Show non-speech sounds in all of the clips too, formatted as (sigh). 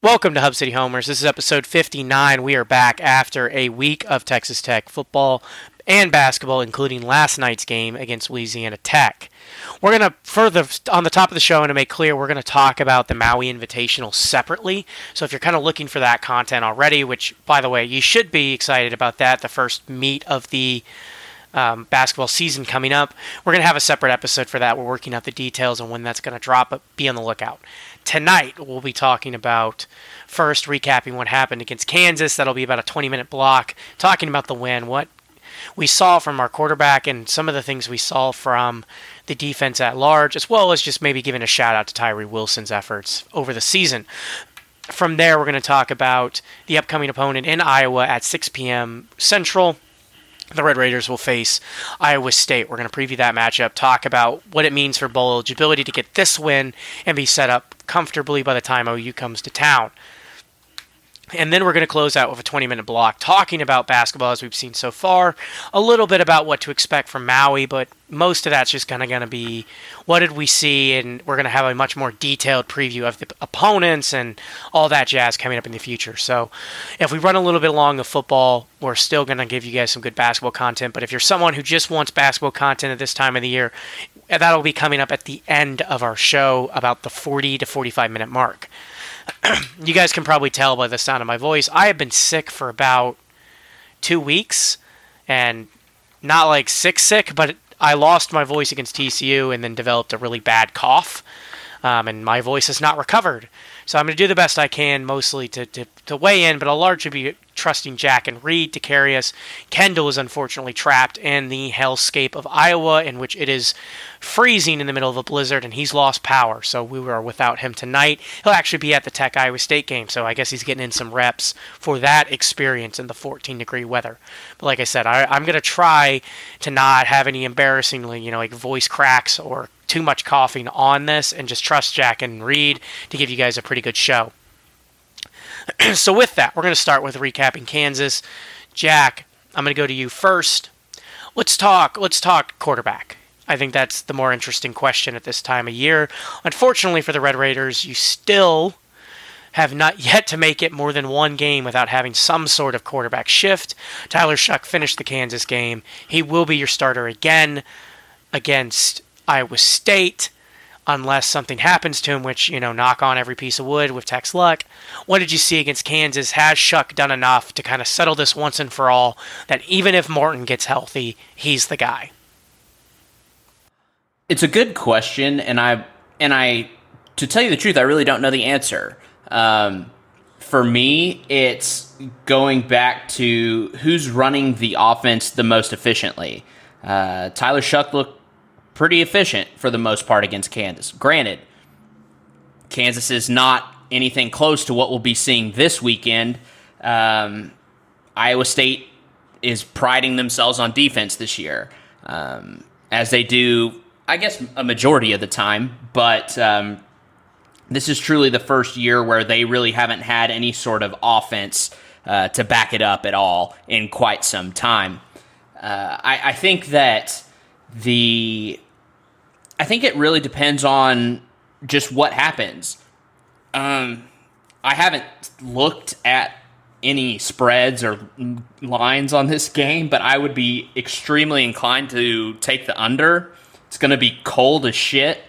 Welcome to Hub City Homers. This is episode 59. We are back after a week of Texas Tech football and basketball, including last night's game against Louisiana Tech. We're going to further, on the top of the show, and to make clear, we're going to talk about the Maui Invitational separately. So if you're kind of looking for that content already, which, by the way, you should be excited about that, the first meet of the um, basketball season coming up. We're going to have a separate episode for that. We're working out the details on when that's going to drop, but be on the lookout tonight we'll be talking about first recapping what happened against Kansas. That'll be about a 20 minute block, talking about the win, what we saw from our quarterback, and some of the things we saw from the defense at large, as well as just maybe giving a shout out to Tyree Wilson's efforts over the season. From there, we're going to talk about the upcoming opponent in Iowa at 6 p.m. Central the Red Raiders will face Iowa State. We're going to preview that matchup, talk about what it means for bowl eligibility to get this win and be set up comfortably by the time OU comes to town. And then we're going to close out with a 20 minute block talking about basketball as we've seen so far, a little bit about what to expect from Maui, but most of that's just kind of going to be what did we see, and we're going to have a much more detailed preview of the opponents and all that jazz coming up in the future. So if we run a little bit along the football, we're still going to give you guys some good basketball content. But if you're someone who just wants basketball content at this time of the year, that'll be coming up at the end of our show, about the 40 to 45 minute mark. (clears throat) you guys can probably tell by the sound of my voice. I have been sick for about two weeks, and not like sick, sick, but I lost my voice against TCU and then developed a really bad cough, um, and my voice has not recovered. So I'm going to do the best I can, mostly to, to, to weigh in, but I'll largely be trusting Jack and Reed to carry us. Kendall is unfortunately trapped in the hellscape of Iowa, in which it is freezing in the middle of a blizzard, and he's lost power. So we were without him tonight. He'll actually be at the Tech Iowa State game, so I guess he's getting in some reps for that experience in the 14 degree weather. But like I said, I, I'm going to try to not have any embarrassingly, you know, like voice cracks or too much coughing on this and just trust Jack and Reed to give you guys a pretty good show. (clears throat) so with that, we're going to start with recapping Kansas. Jack, I'm going to go to you first. Let's talk. Let's talk quarterback. I think that's the more interesting question at this time of year. Unfortunately for the Red Raiders, you still have not (laughs) yet to make it more than one game without having some sort of quarterback shift. Tyler Shough finished the Kansas game. He will be your starter again against Iowa State unless something happens to him, which, you know, knock on every piece of wood with Tech's luck. What did you see against Kansas? Has Shough done enough to kind of settle this once and for all that even if Morton gets healthy, he's the guy? It's a good question, and I and I to tell you the truth, I really don't know the answer. Um, for me, it's going back to who's running the offense the most efficiently. Uh, Tyler Shough looked pretty efficient for the most part against Kansas. Granted, Kansas is not anything close to what we'll be seeing this weekend. Um, Iowa State is priding themselves on defense this year, um, as they do, I guess, a majority of the time. But um, this is truly the first year where they really haven't had any sort of offense uh, to back it up at all in quite some time. Uh, I, I think that the I think it really depends on just what happens. Um, I haven't looked at any spreads or lines on this game, but I would be extremely inclined to take the under. It's going to be cold as shit.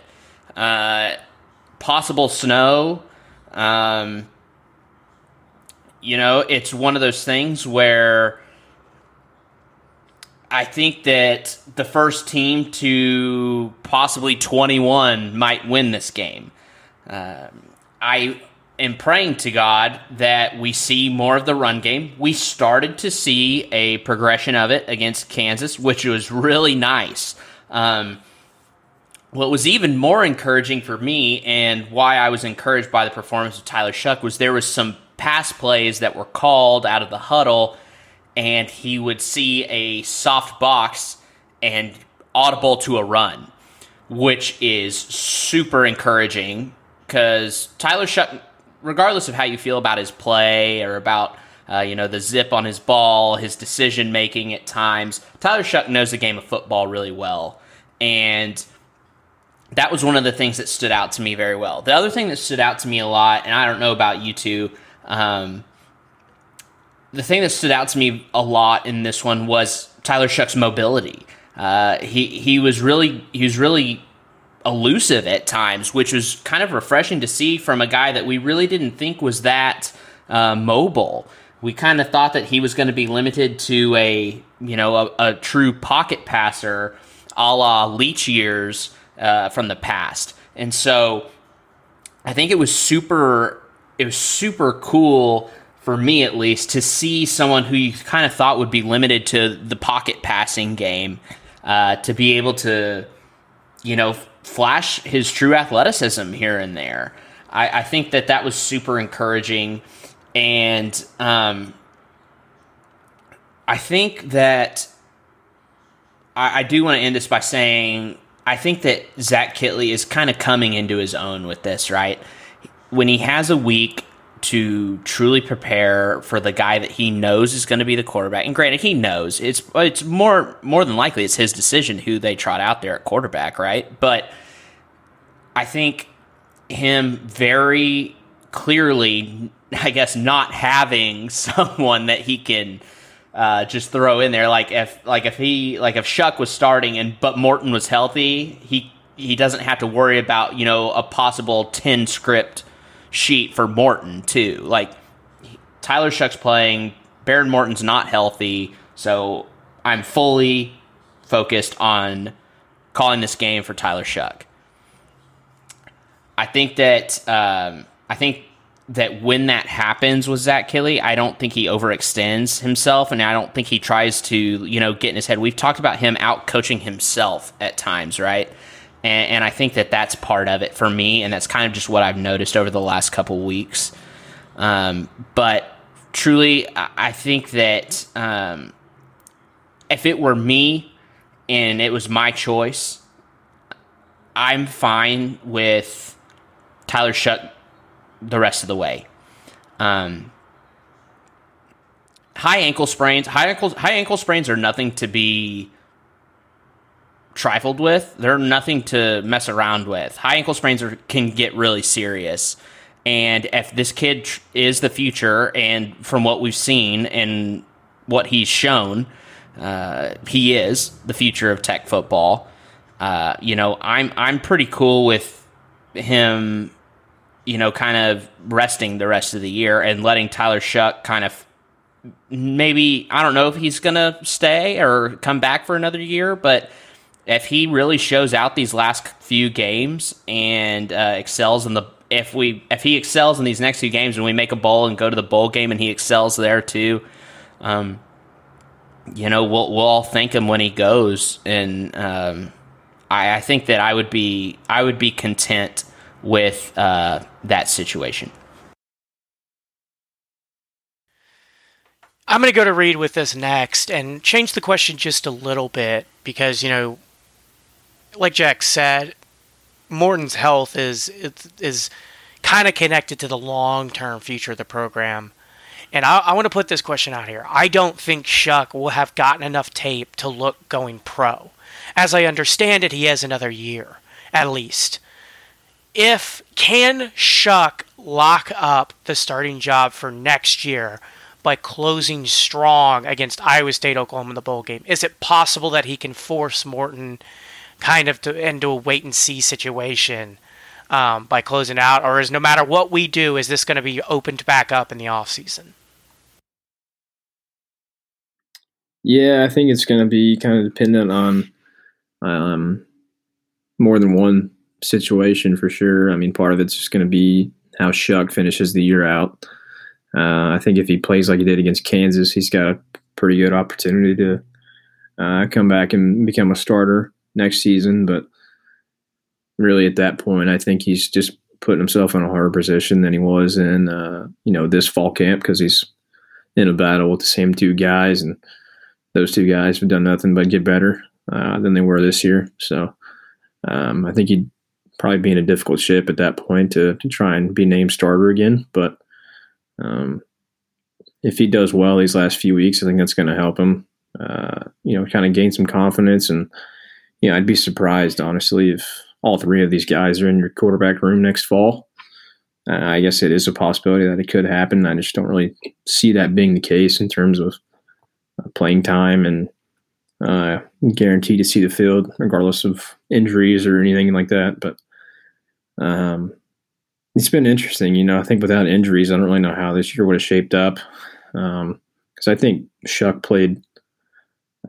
Uh, possible snow. Um, you know, it's one of those things where I think that the first team to possibly 21 might win this game. Um, I am praying to God that we see more of the run game. We started to see a progression of it against Kansas, which was really nice. Um, what was even more encouraging for me and why I was encouraged by the performance of Tyler Shough was there was some pass plays that were called out of the huddle and he would see a soft box and audible to a run, which is super encouraging because Tyler Shough, regardless of how you feel about his play or about uh, you know the zip on his ball, his decision making at times, Tyler Shough knows the game of football really well, and that was one of the things that stood out to me very well. The other thing that stood out to me a lot, and I don't know about you two, um, the thing that stood out to me a lot in this one was Tyler Shough's mobility. Uh, he he was really he was really elusive at times, which was kind of refreshing to see from a guy that we really didn't think was that uh, mobile. We kind of thought that he was going to be limited to a you know a, a true pocket passer, a la Leach years uh, from the past, and so I think it was super it was super cool for me at least to see someone who you kind of thought would be limited to the pocket passing game uh, to be able to you know flash his true athleticism here and there. I, I think that that was super encouraging, and um, I think that I, I do want to end this by saying I think that Zach Kittley is kind of coming into his own with this, right? When he has a week to truly prepare for the guy that he knows is going to be the quarterback. And granted, he knows it's it's more more than likely it's his decision who they trot out there at quarterback, right? But I think him very clearly, (laughs) I guess, not having (laughs) someone that he can uh, just throw in there, like if like if he like if Shough was starting and but Morton was healthy, he he doesn't have to worry about you know a possible ten script sheet for Morton too. Like Tyler Shough's playing, Behren Morton's not healthy, so I'm fully focused on calling this game for Tyler Shough. I think that um, I think that when that happens with Zach Kittley, I don't think he overextends himself, and I don't think he tries to you know get in his head. We've talked about him out coaching himself at times, right? And, and, I think that that's part of it for me, and that's kind of just what I've noticed over the last couple weeks. Um, but truly, I think that um, if it were me and it was my choice, I'm fine with Tyler Shough the rest of the way. Um, high ankle sprains, high ankle, high ankle sprains are nothing to be trifled with. They're nothing to mess around with. High ankle sprains are, can get really serious. And if this kid tr- is the future, and from what we've seen and what he's shown, uh, he is the future of tech football. Uh, you know, I'm I'm pretty cool with him. You know, kind of resting the rest of the year and letting Tyler Shough kind of maybe I don't know if he's gonna stay or come back for another year, but if he really shows out these last few games and uh, excels in the if we if he excels in these next few games and we make a bowl and go to the bowl game and he excels there too, um, you know we'll we'll all thank him when he goes and um, I, I think that I would be I would be content with uh, that situation. I'm going to go to Reed with this next and change the question just a little bit because, you know, like Jack said, Morton's health is is, kind of connected to the long term future of the program. And I, I want to put this question out here. I don't think Shough will have gotten enough tape to look going pro. As I understand it, he has another year, at least. If can Shough lock up the starting job for next year by closing strong against Iowa State, Oklahoma in the bowl game? Is it possible that he can force Morton kind of to into a wait and see situation um, by closing out, or is no matter what we do, is this going to be opened back up in the off season? Yeah, I think it's going to be kind of dependent on um, more than one situation for sure. I mean, part of it's just going to be how Shough finishes the year out. Uh, I think if he plays like he did against Kansas, he's got a pretty good opportunity to uh, come back and become a starter next season. But really, at that point, I think he's just putting himself in a harder position than he was in uh, you know this fall camp because he's in a battle with the same two guys, and those two guys have done nothing but get better uh, than they were this year. So um, I think he'd probably be in a difficult ship at that point to, to try and be named starter again. But um, if he does well these last few weeks, I think that's going to help him, uh, you know, kind of gain some confidence. And, you know, I'd be surprised, honestly, if all three of these guys are in your quarterback room next fall. Uh, I guess it is a possibility that it could happen. I just don't really see that being the case in terms of uh, playing time and uh, guaranteed to see the field, regardless of injuries or anything like that. But um, it's been interesting. You know, I think without injuries, I don't really know how this year would have shaped up. Because um, I think Shough played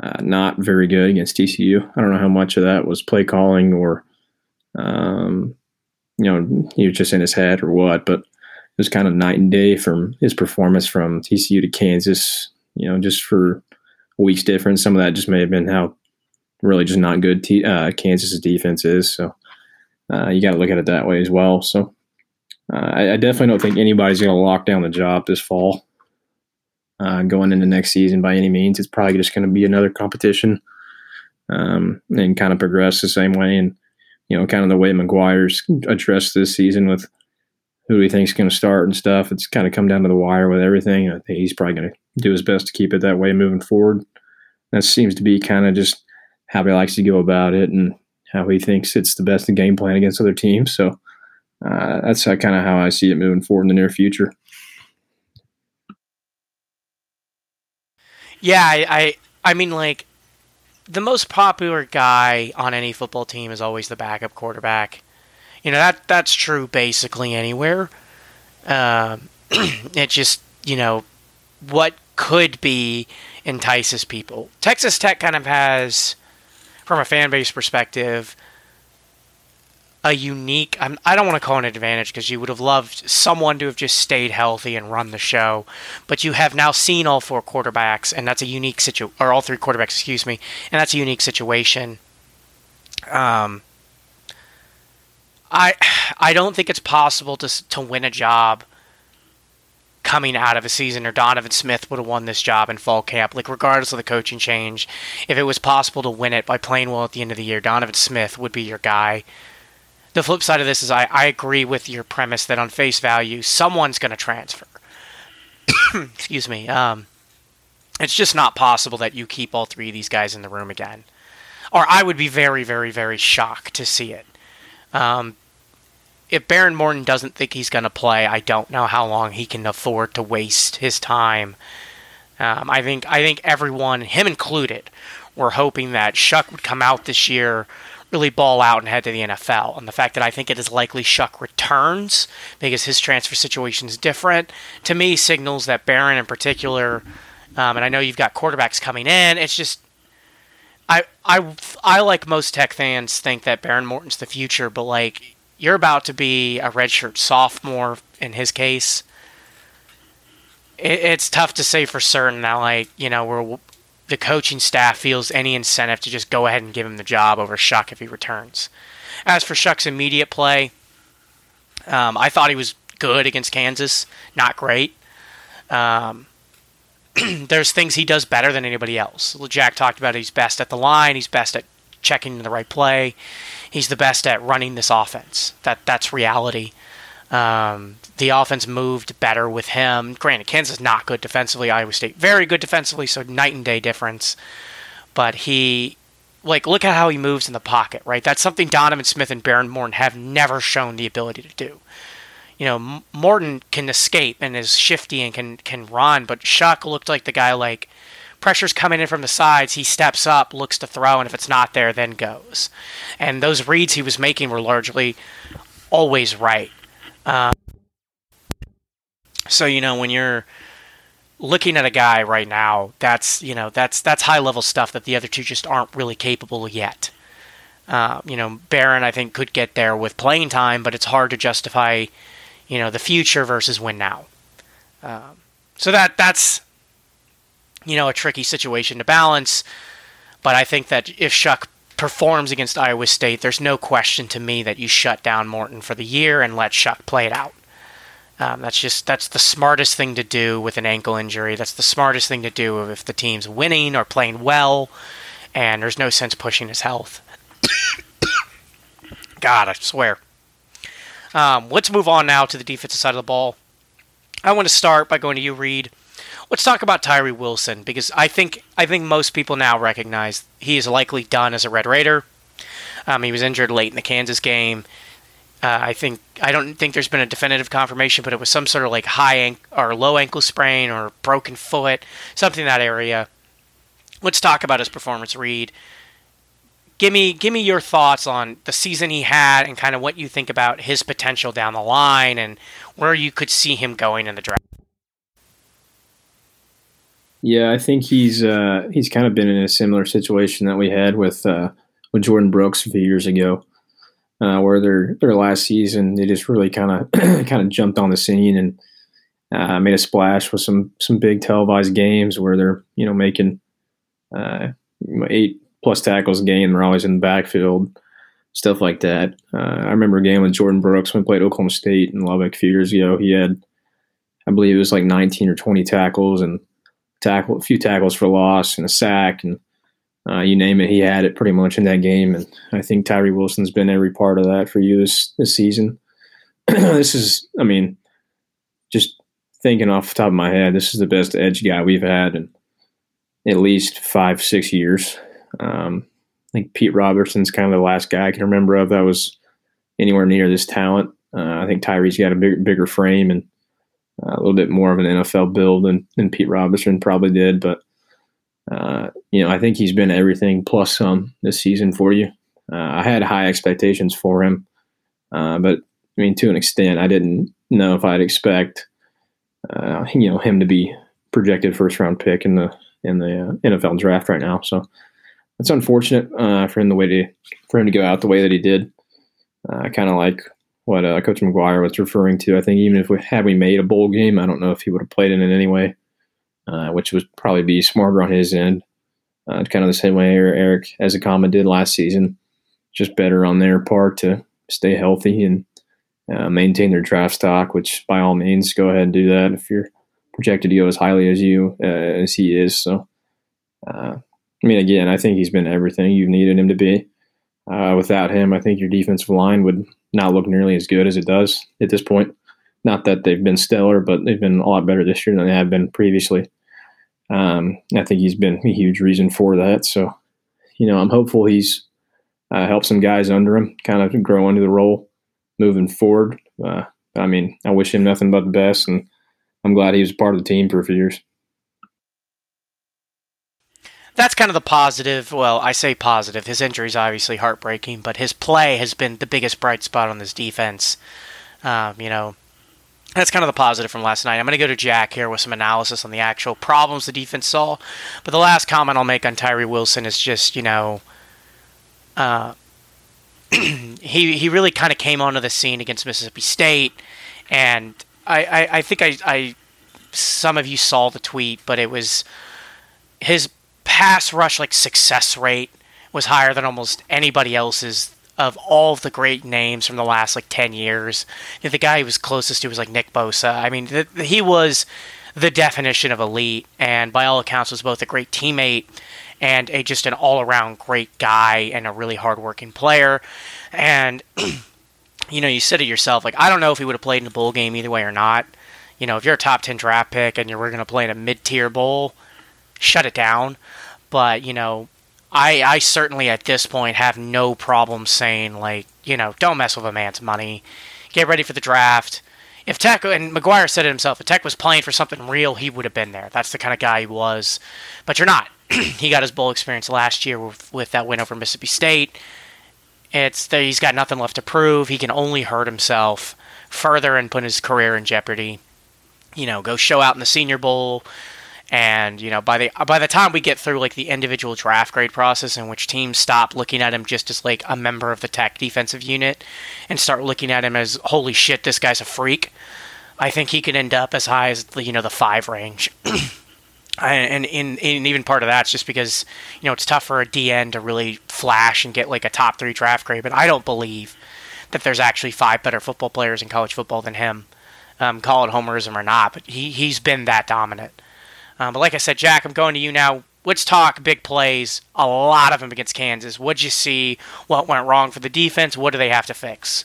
uh, not very good against TCU. I don't know how much of that was play calling or, um, you know, he was just in his head or what. But it was kind of night and day from his performance from TCU to Kansas. You know, just for week's difference. Some of that just may have been how really just not good T- uh, Kansas's defense is. So uh, you got to look at it that way as well. So uh, I, I, definitely don't think anybody's going to lock down the job this fall. Uh, going into next season by any means, it's probably just going to be another competition um, and kind of progress the same way. And you know, kind of the way McGuire's addressed this season with who he thinks going to start and stuff. It's kind of come down to the wire with everything. I think he's probably going to do his best to keep it that way moving forward. That seems to be kind of just how he likes to go about it and how he thinks it's the best game plan against other teams. So uh, that's kind of how I see it moving forward in the near future. Yeah, I, I, I mean, like the most popular guy on any football team is always the backup quarterback. You know that that's true basically anywhere. Um, (clears throat) it just you know what could be entices people. Texas Tech kind of has from a fan base perspective, a unique I'm, I don't want to call it an advantage because you would have loved someone to have just stayed healthy and run the show, but you have now seen all four quarterbacks, and that's a unique situation, or all three quarterbacks, excuse me, and that's a unique situation. Um, I I don't think it's possible to to win a job coming out of a season or Donovan Smith would have won this job in fall camp, like regardless of the coaching change. If it was possible to win it by playing well at the end of the year, Donovan Smith would be your guy. The flip side of this is I, I agree with your premise that on face value, someone's going to transfer. (coughs) Excuse me. Um, it's just not possible that you keep all three of these guys in the room again. Or I would be very, very, very shocked to see it. Um, if Behren Morton doesn't think he's going to play, I don't know how long he can afford to waste his time. Um, I think I think everyone, him included, were hoping that Shough would come out this year, really ball out and head to the NFL. And the fact that I think it is likely Shough returns because his transfer situation is different to me signals that Behren in particular, um, and I know you've got quarterbacks coming in. It's just I I I like most Tech fans think that Behren Morton's the future, but like you're about to be a redshirt sophomore in his case. It, it's tough to say for certain that like you know we're the coaching staff feels any incentive to just go ahead and give him the job over Shough if he returns. As for Shough's immediate play, um, I thought he was good against Kansas, not great. Um, (clears throat) there's things he does better than anybody else. Jack talked about. He's best at the line. He's best at checking the right play. He's the best at running this offense. That that's reality. Um, the offense moved better with him. Granted, Kansas not good defensively. Iowa State very good defensively, so night and day difference. But he, like, look at how he moves in the pocket, right? That's something Donovan Smith and Behren Morton have never shown the ability to do you know, Morton can escape and is shifty and can can run, but Shough looked like the guy like pressure's coming in from the sides. He steps up, looks to throw, and if it's not there, then goes. And those reads he was making were largely always right. Um, so you know when you're looking at a guy right now, that's you know that's that's high level stuff that the other two just aren't really capable yet. Uh, you know, Behren I think could get there with playing time, but it's hard to justify you know, the future versus when now. Um, so that that's you know a tricky situation to balance. But I think that if Shough performs against Iowa State, there's no question to me that you shut down Morton for the year and let Shough play it out. Um, that's just that's the smartest thing to do with an ankle injury. That's the smartest thing to do if the team's winning or playing well, and there's no sense pushing his health. (coughs) God, I swear. Um, let's move on now to the defensive side of the ball. I want to start by going to you, Reed. Let's talk about Tyree Wilson because I think I think most people now recognize he is likely done as a Red Raider. Um, he was injured late in the Kansas game. Uh, I think I don't think there's been a definitive confirmation, but it was some sort of like high ankle or low ankle sprain or broken foot, something in that area. Let's talk about his performance, Reed give me give me your thoughts on the season he had and kind of what you think about his potential down the line and where you could see him going in the draft. Yeah, I think he's uh, he's kind of been in a similar situation that we had with uh, with Jordyn Brooks a few years ago, uh, where their their last season they just really kind of (clears throat) kind of jumped on the scene and uh, made a splash with some some big televised games where they're you know making uh, eight plus tackles a game. They're always in the backfield, stuff like that. Uh, I remember a game with Jordyn Brooks when we played Oklahoma State in Lubbock a few years ago. He had, I believe it was like 19 or 20 tackles and tackle a few tackles for loss and a sack and uh, you name it, he had it pretty much in that game. And I think Tyree Wilson's been every part of that for you this this season. (clears throat) this is, I mean, just thinking off the top of my head, this is the best edge guy we've had in at least five, six years. Um, I think Pete Robertson's kind of the last guy I can remember of that was anywhere near this talent. Uh, I think Tyree's got a big, bigger frame and a little bit more of an NFL build than, than Pete Robinson probably did. But, uh, you know, I think he's been everything plus some this season for you. Uh, I had high expectations for him. Uh, but, I mean, to an extent, I didn't know if I'd expect, uh, you know, him to be projected first round pick in the in the NFL draft right now. So it's unfortunate uh, for him the way to for him to go out the way that he did. Uh, kind of like what uh, Coach McGuire was referring to. I think even if we had we made a bowl game, I don't know if he would have played in it anyway, uh, which would probably be smarter on his end. Uh, kind of the same way Erik Ezukanma did last season, just better on their part to stay healthy and uh, maintain their draft stock. Which by all means, go ahead and do that if you're projected to go as highly as you as he is. So. I mean, again, I think he's been everything you've needed him to be. Uh, without him, I think your defensive line would not look nearly as good as it does at this point. Not that they've been stellar, but they've been a lot better this year than they have been previously. Um, I think he's been a huge reason for that. So, you know, I'm hopeful he's uh, helped some guys under him kind of grow into the role moving forward. Uh, I mean, I wish him nothing but the best, and I'm glad he was part of the team for a few years that's kind of the positive. Well, I say positive. His injury is obviously heartbreaking, but his play has been the biggest bright spot on this defense. Um, you know, That's kind of the positive from last night. I'm going to go to Jack here with some analysis on the actual problems the defense saw. But the last comment I'll make on Tyree Wilson is just, you know, uh, (clears throat) he he really kind of came onto the scene against Mississippi State, and I, I, I think I, I some of you saw the tweet, but it was his pass rush like success rate was higher than almost anybody else's of all of the great names from the last like 10 years. The guy he was closest to was like Nick Bosa. I mean, the, he was the definition of elite, and by all accounts, was both a great teammate and a just an all-around great guy and a really hardworking player. And (clears throat) you know, you said it yourself, like I don't know if he would have played in a bowl game either way or not. You know, if you're a top 10 draft pick and you're going to play in a mid-tier bowl, shut it down. But you know, I, I certainly at this point have no problem saying like you know don't mess with a man's money, get ready for the draft. If Tech and McGuire said it himself, if Tech was playing for something real, he would have been there. That's the kind of guy he was. But you're not. (clears throat) he got his bowl experience last year with, with that win over Mississippi State. It's he's got nothing left to prove. He can only hurt himself further and put his career in jeopardy. You know, go show out in the Senior Bowl, and you know by the by the time we get through like the individual draft grade process in which teams stop looking at him just as like a member of the tech defensive unit and start looking at him as holy shit this guy's a freak i think he could end up as high as the you know the five range. (clears throat) And, in, in even part of that's just because you know it's tough for a dn to really flash and get like a top three draft grade but i don't believe that there's actually five better football players in college football than him um, call it homerism or not but he, he's been that dominant um, but like I said, Jack, I'm going to you now. Let's talk big plays. A lot of them against Kansas. What'd you see? What went wrong for the defense? What do they have to fix?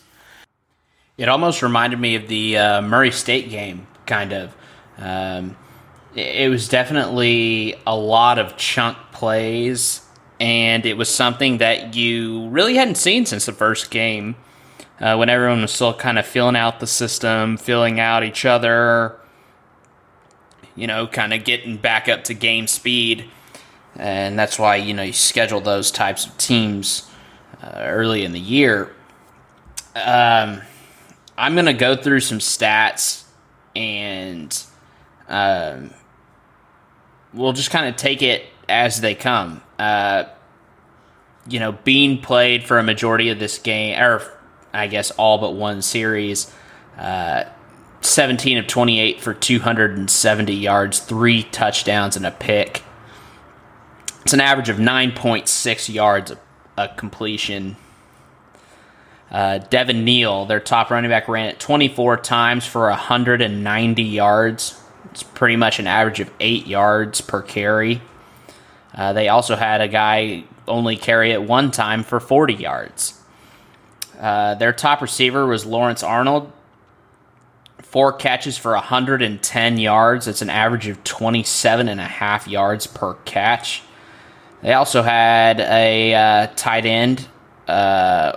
It almost reminded me of the uh, Murray State game, kind of. Um, it was definitely a lot of chunk plays, and it was something that you really hadn't seen since the first game, uh, when everyone was still kind of filling out the system, filling out each other, you know, kind of getting back up to game speed. And that's why, you know, you schedule those types of teams uh, early in the year. Um, I'm going to go through some stats and um, we'll just kind of take it as they come. Uh, you know, being played for a majority of this game, or I guess all but one series, uh, 17 of 28 for 270 yards, three touchdowns, and a pick. It's an average of 9.6 yards a, a completion. Uh, Devin Neal, their top running back, ran it 24 times for 190 yards. It's pretty much an average of eight yards per carry. Uh, they also had a guy only carry it one time for 40 yards. Uh, their top receiver was Lawrence Arnold, four catches for 110 yards. That's an average of 27 and a half yards per catch. They also had a uh, tight end. Uh,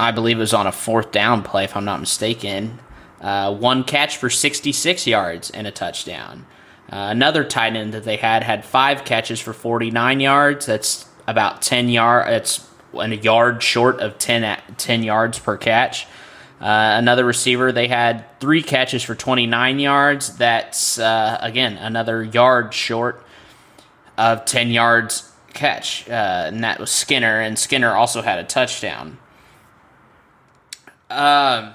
I believe it was on a fourth down play, if I'm not mistaken. Uh, one catch for 66 yards and a touchdown. Uh, another tight end that they had had five catches for 49 yards. That's about 10 yard. That's a yard short of 10, 10 yards per catch. Uh, another receiver, they had three catches for 29 yards. That's, uh, again, another yard short of 10 yards catch. Uh, and that was Skinner, and Skinner also had a touchdown. Um,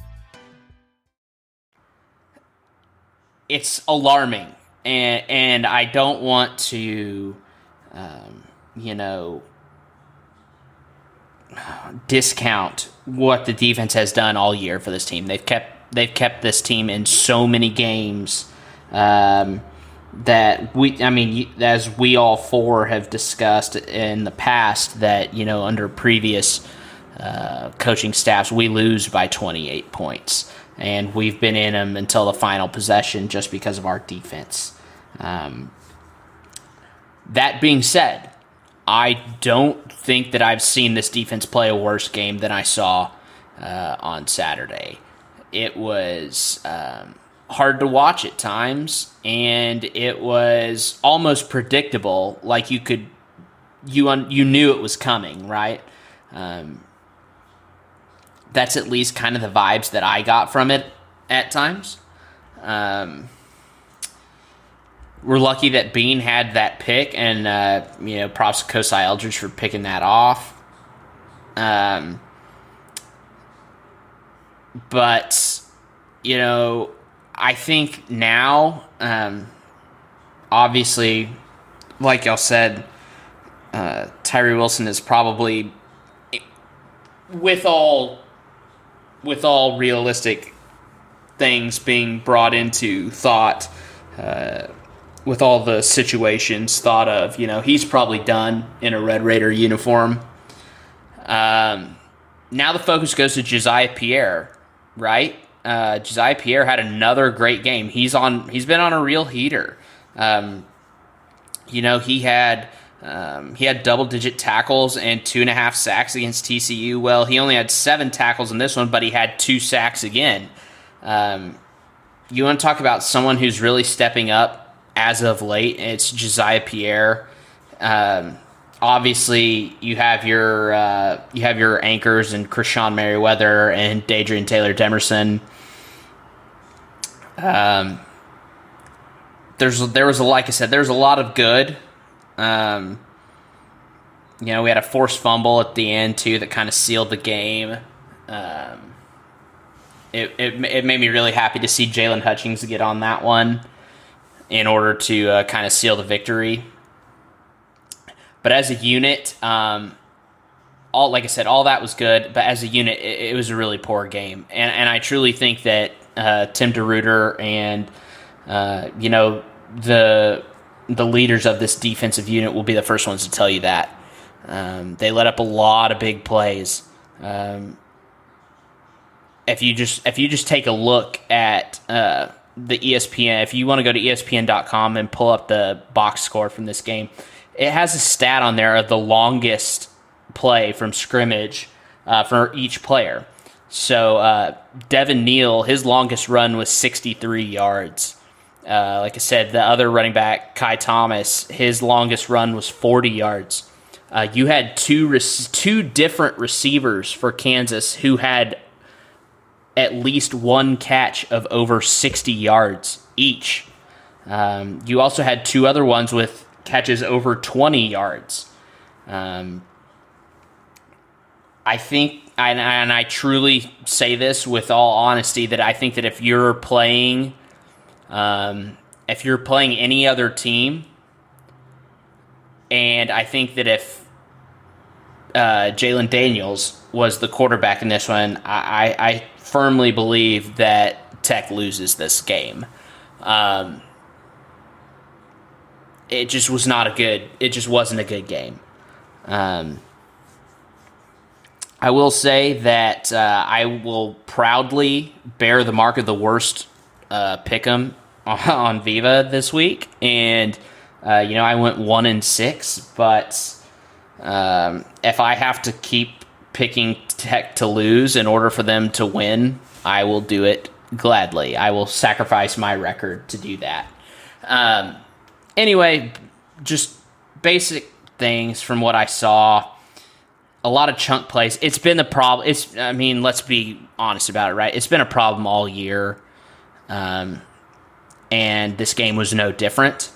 It's alarming, and and I don't want to, um, you know, discount what the defense has done all year for this team. They've kept they've kept this team in so many games um, that we. I mean, as we all four have discussed in the past, that you know under previous uh, coaching staffs, we lose by 28 points, and we've been in them until the final possession just because of our defense. Um, that being said, I don't think that I've seen this defense play a worse game than I saw uh, on Saturday. It was um, hard to watch at times, and it was almost predictable. Like you could, you un, you knew it was coming, right? Um, that's at least kind of the vibes that I got from it at times. Um, we're lucky that Bean had that pick, and uh, you know, props to Kosai Eldridge for picking that off. Um, but you know, I think now, um, obviously, like y'all said, uh, Tyree Wilson is probably, with all, with all realistic things being brought into thought. Uh, with all the situations thought of, you know, he's probably done in a Red Raider uniform. Um, now the focus goes to Jesiah Pierre, right? Uh, Jesiah Pierre had another great game. He's on. He's been on a real heater. Um, you know, he had um, he had double digit tackles and two and a half sacks against TCU. Well, he only had seven tackles in this one, but he had two sacks again. Um, you want to talk about someone who's really stepping up as of late. It's Jesiah Pierre. Um, obviously, you have your uh, you have your anchors and Krishon Merriweather and Dadrian Taylor Demerson. Um, there's there was a like I said, there's a lot of good. Um, you know, we had a forced fumble at the end too that kind of sealed the game. Um, it, it, it made me really happy to see Jalen Hutchings get on that one in order to uh, kind of seal the victory. But as a unit, um, all like I said, all that was good. But as a unit, it, it was a really poor game, and and I truly think that uh, Tim DeRuyter and uh, you know the the leaders of this defensive unit will be the first ones to tell you that. Um, they let up a lot of big plays. Um, if you just if you just take a look at uh, the ESPN, if you want to go to ESPN.com and pull up the box score from this game, it has a stat on there of the longest play from scrimmage uh, for each player. So uh, Devin Neal, his longest run was 63 yards. Uh, like I said, the other running back, Ky Thomas, his longest run was 40 yards. Uh, you had two two different receivers for Kansas who had at least one catch of over 60 yards each. Um, you also had two other ones with catches over 20 yards. Um, I think, and, and I truly say this with all honesty, that I think that if you're playing, um, if you're playing any other team, and I think that if uh, Jalon Daniels was the quarterback in this one, I, I, firmly believe that Tech loses this game. Um, it just was not a good. It just wasn't a good game. Um, I will say that uh, I will proudly bear the mark of the worst uh, pick'em (laughs) on Viva this week, and uh, you know I went one and six, but um, if I have to keep picking Tech to lose in order for them to win, I will do it gladly. I will sacrifice my record to do that. Um, anyway, just basic things from what I saw. A lot of chunk plays. It's been the problem. It's. I mean, let's be honest about it, right? It's been a problem all year, um, and this game was no different.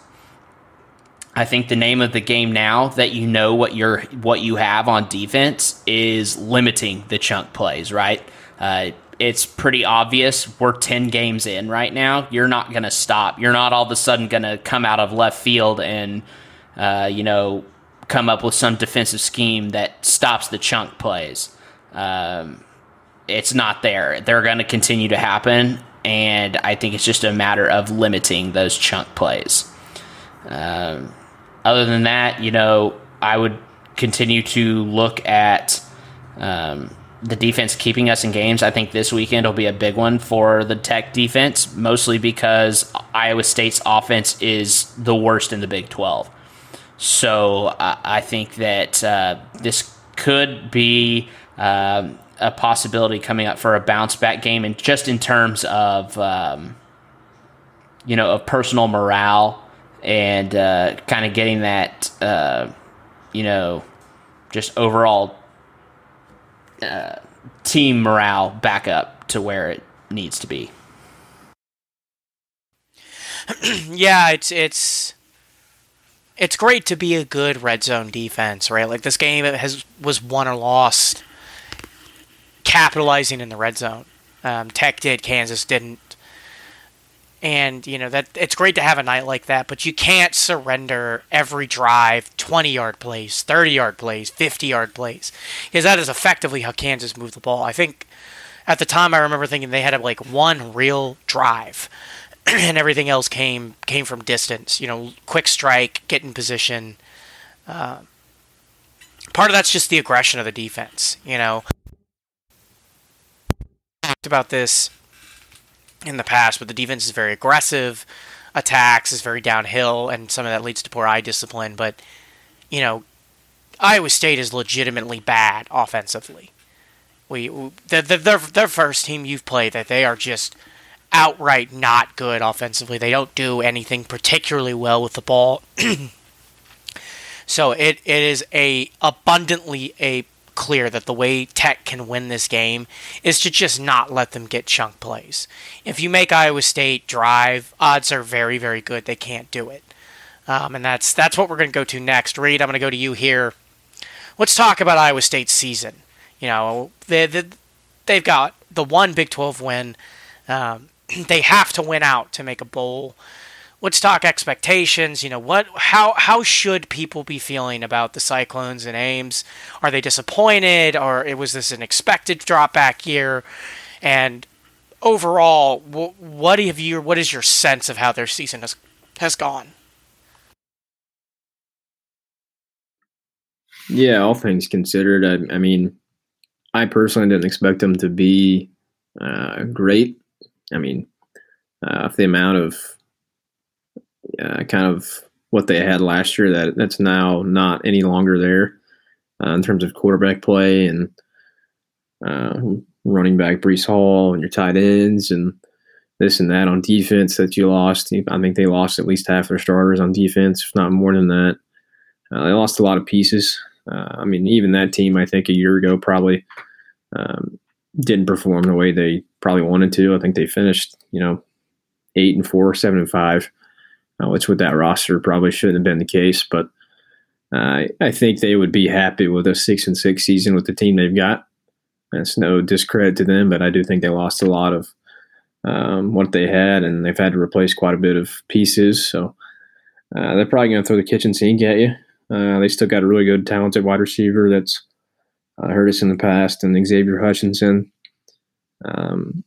I think the name of the game now that you know what you're what you have on defense is limiting the chunk plays. Right? Uh, it's pretty obvious we're 10 games in right now. You're not going to stop. You're not all of a sudden going to come out of left field and, uh, you know, come up with some defensive scheme that stops the chunk plays. Um, it's not there. They're going to continue to happen, and I think it's just a matter of limiting those chunk plays. Um, other than that, you know, I would continue to look at um, the defense keeping us in games. I think this weekend will be a big one for the Tech defense, mostly because Iowa State's offense is the worst in the Big 12. So uh, I think that uh, this could be um, a possibility coming up for a bounce back game, and just in terms of um, you know of personal morale and uh, kind of getting that uh, you know just overall uh, team morale back up to where it needs to be. (clears throat) yeah, it's it's it's great to be a good red zone defense, right? Like this game has was won or lost capitalizing in the red zone. Um, Tech did, Kansas didn't, and you know that it's great to have a night like that, but you can't surrender every drive, twenty yard plays, thirty yard plays, fifty yard plays, because that is effectively how Kansas moved the ball. I think at the time I remember thinking they had like one real drive (clears throat) and everything else came came from distance. You know, quick strike, get in position. Uh, part of that's just the aggression of the defense. You know, talked about this in the past, but the defense is very aggressive. Attacks is very downhill, and some of that leads to poor eye discipline. But you know, Iowa State is legitimately bad offensively. We, the, the, their their first team you've played that they are just outright not good offensively. They don't do anything particularly well with the ball. (clears throat) so it, it is a abundantly a clear that the way Tech can win this game is to just not let them get chunk plays. If you make Iowa State drive, odds are very very good they can't do it. Um, and that's that's what we're going to go to next. Reed, I'm going to go to you here. Let's talk about Iowa State's season. You know, they, they, they've got the one Big 12 win. Um, (clears throat) they have to win out to make a bowl. Let's talk expectations. You know what? How how should people be feeling about the Cyclones and Ames? Are they disappointed, or it was this an expected drop back year? And overall, what have you? What is your sense of how their season has has gone? Yeah, all things considered, I, I mean, I personally didn't expect them to be uh, great I mean, uh, the amount of uh, kind of what they had last year that that's now not any longer there uh, in terms of quarterback play and uh, running back Breece Hall and your tight ends and this and that on defense that you lost. I think they lost at least half their starters on defense, if not more than that. Uh, they lost a lot of pieces. Uh, I mean, even that team, I think a year ago probably um, didn't perform the way they probably wanted to. I think they finished, you know, eight and four, seven and five, uh, which with that roster probably shouldn't have been the case. But uh, I think they would be happy with a six and six season with the team they've got. That's no discredit to them, but I do think they lost a lot of um, what they had, and they've had to replace quite a bit of pieces. So uh, they're probably going to throw the kitchen sink at you. Uh, they still got a really good, talented wide receiver that's uh, hurt us in the past, and Xavier Hutchinson. Um,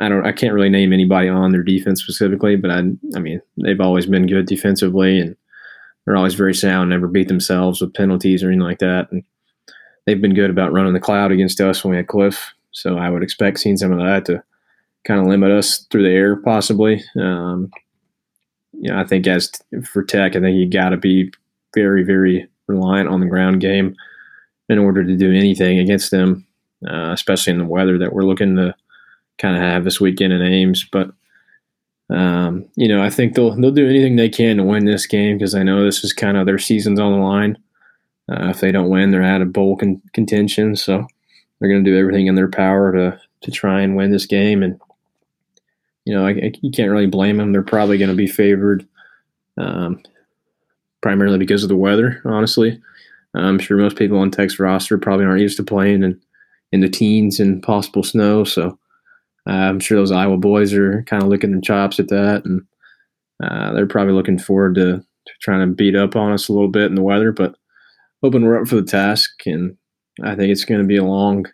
I don't. I can't really name anybody on their defense specifically, but I. I mean, they've always been good defensively, and they're always very sound. Never beat themselves with penalties or anything like that. And they've been good about running the cloud against us when we had Cliff. So I would expect seeing some of that to kind of limit us through the air, possibly. Um, you know, I think as for Tech, I think you got to be very, very reliant on the ground game in order to do anything against them, uh, especially in the weather that we're looking to kind of have this weekend in Ames. But um, you know, I think they'll they'll do anything they can to win this game because I know this is kind of their season's on the line. Uh, if they don't win, they're out of bowl con- contention, so they're going to do everything in their power to to try and win this game. And you know, I, I, you can't really blame them. They're probably going to be favored, um, primarily because of the weather. Honestly, I'm sure most people on Tech's roster probably aren't used to playing in, in the teens and possible snow. So uh, I'm sure those Iowa boys are kind of licking their chops at that, and uh, they're probably looking forward to, to, trying to beat up on us a little bit in the weather. But hoping we're up for the task, and I think it's going to be a long,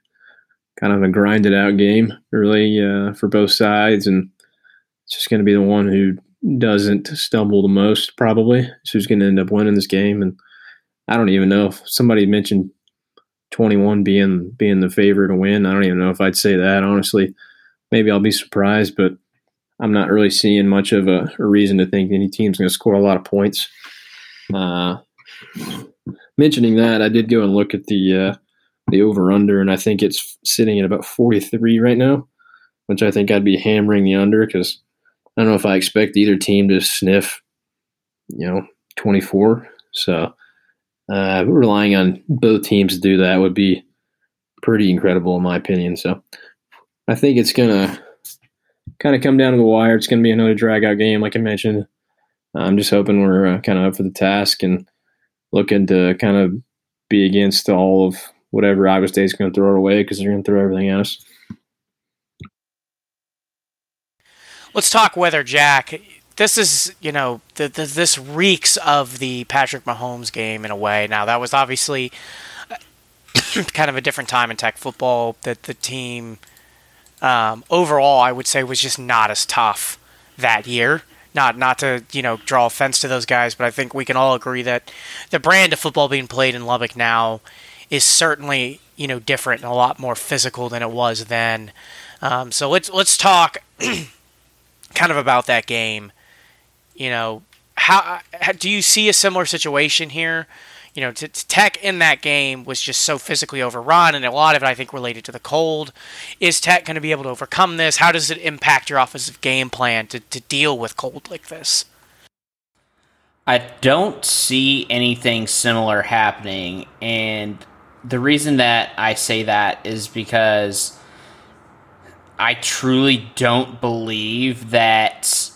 kind of a grinded out game, really, uh, for both sides, and it's just going to be the one who doesn't stumble the most, probably, who's going to end up winning this game. And I don't even know if somebody mentioned 21 being being the favorite to win. I don't even know if I'd say that honestly. Maybe I'll be surprised, but I'm not really seeing much of a, a reason to think any team's going to score a lot of points. Uh, mentioning that, I did go and look at the uh, the over under, and I think it's sitting at about 43 right now, which I think I'd be hammering the under because I don't know if I expect either team to sniff, you know, 24. So uh, relying on both teams to do that would be pretty incredible in my opinion. So I think it's gonna kind of come down to the wire. It's gonna be another drag out game, like I mentioned. I'm just hoping we're uh, kind of up for the task and looking to kind of be against all of whatever Iowa State's going to throw away because they're going to throw everything at us. Let's talk weather, Jack this is you know the, the, this reeks of the Patrick Mahomes game in a way. Now that was obviously (coughs) kind of a different time in Tech football. That the team um, overall, I would say, was just not as tough that year. Not not to you know draw offense to those guys, but I think we can all agree that the brand of football being played in Lubbock now is certainly you know different and a lot more physical than it was then. Um, so let's let's talk (clears throat) kind of about that game you know, how, how do you see a similar situation here? You know, t- Tech in that game was just so physically overrun, and a lot of it, I think, related to the cold. Is Tech going to be able to overcome this? How does it impact your offensive game plan to, to deal with cold like this? I don't see anything similar happening. And the reason that I say that is because I truly don't believe that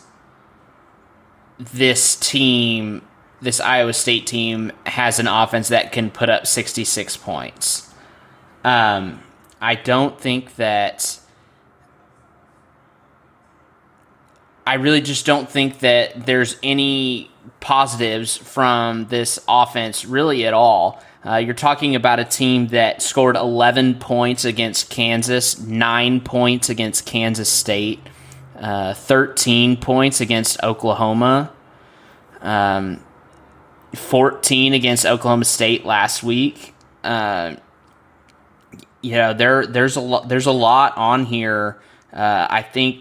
this team, this Iowa State team, has an offense that can put up 66 points. Um, I don't think that. I really just don't think that there's any positives from this offense really at all. Uh, you're talking about a team that scored 11 points against Kansas, nine points against Kansas State. Uh, 13 points against Oklahoma, um, 14 against Oklahoma State last week. Uh, you know, there there's a lot there's a lot on here. Uh, I think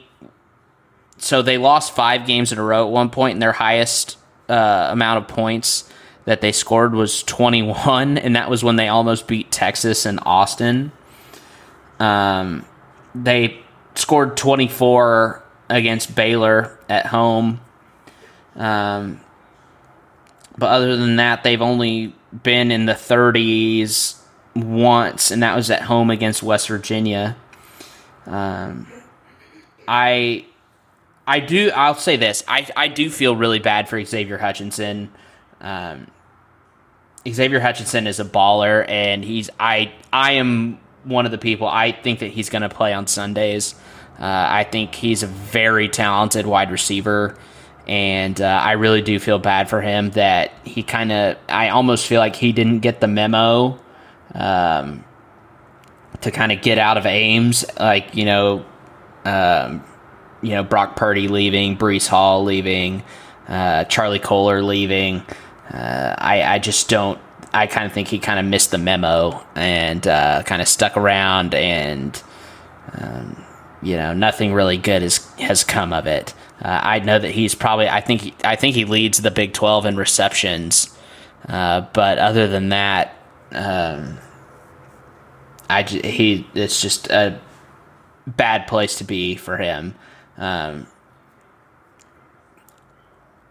so. They lost five games in a row at one point, and their highest uh, amount of points that they scored was 21, and that was when they almost beat Texas and Austin. Um, they scored 24 against Baylor at home. Um, but other than that, they've only been in the 30s once, and that was at home against West Virginia. Um, I, I do. I'll say this. I I do feel really bad for Xavier Hutchinson. Um, Xavier Hutchinson is a baller, and he's I I am one of the people. I think that he's going to play on Sundays. Uh, I think he's a very talented wide receiver, and uh, I really do feel bad for him that he kind of. I almost feel like he didn't get the memo um, to kind of get out of Ames, like you know, um, you know Brock Purdy leaving, Breece Hall leaving, uh, Charlie Kolar leaving. Uh, I I just don't. I kind of think he kind of missed the memo and uh, kind of stuck around and. Um, you know, nothing really good has has come of it. Uh, I know that he's probably. I think. He, I think he leads the Big Twelve in receptions. Uh, but other than that, um, I he. It's just a bad place to be for him. Um,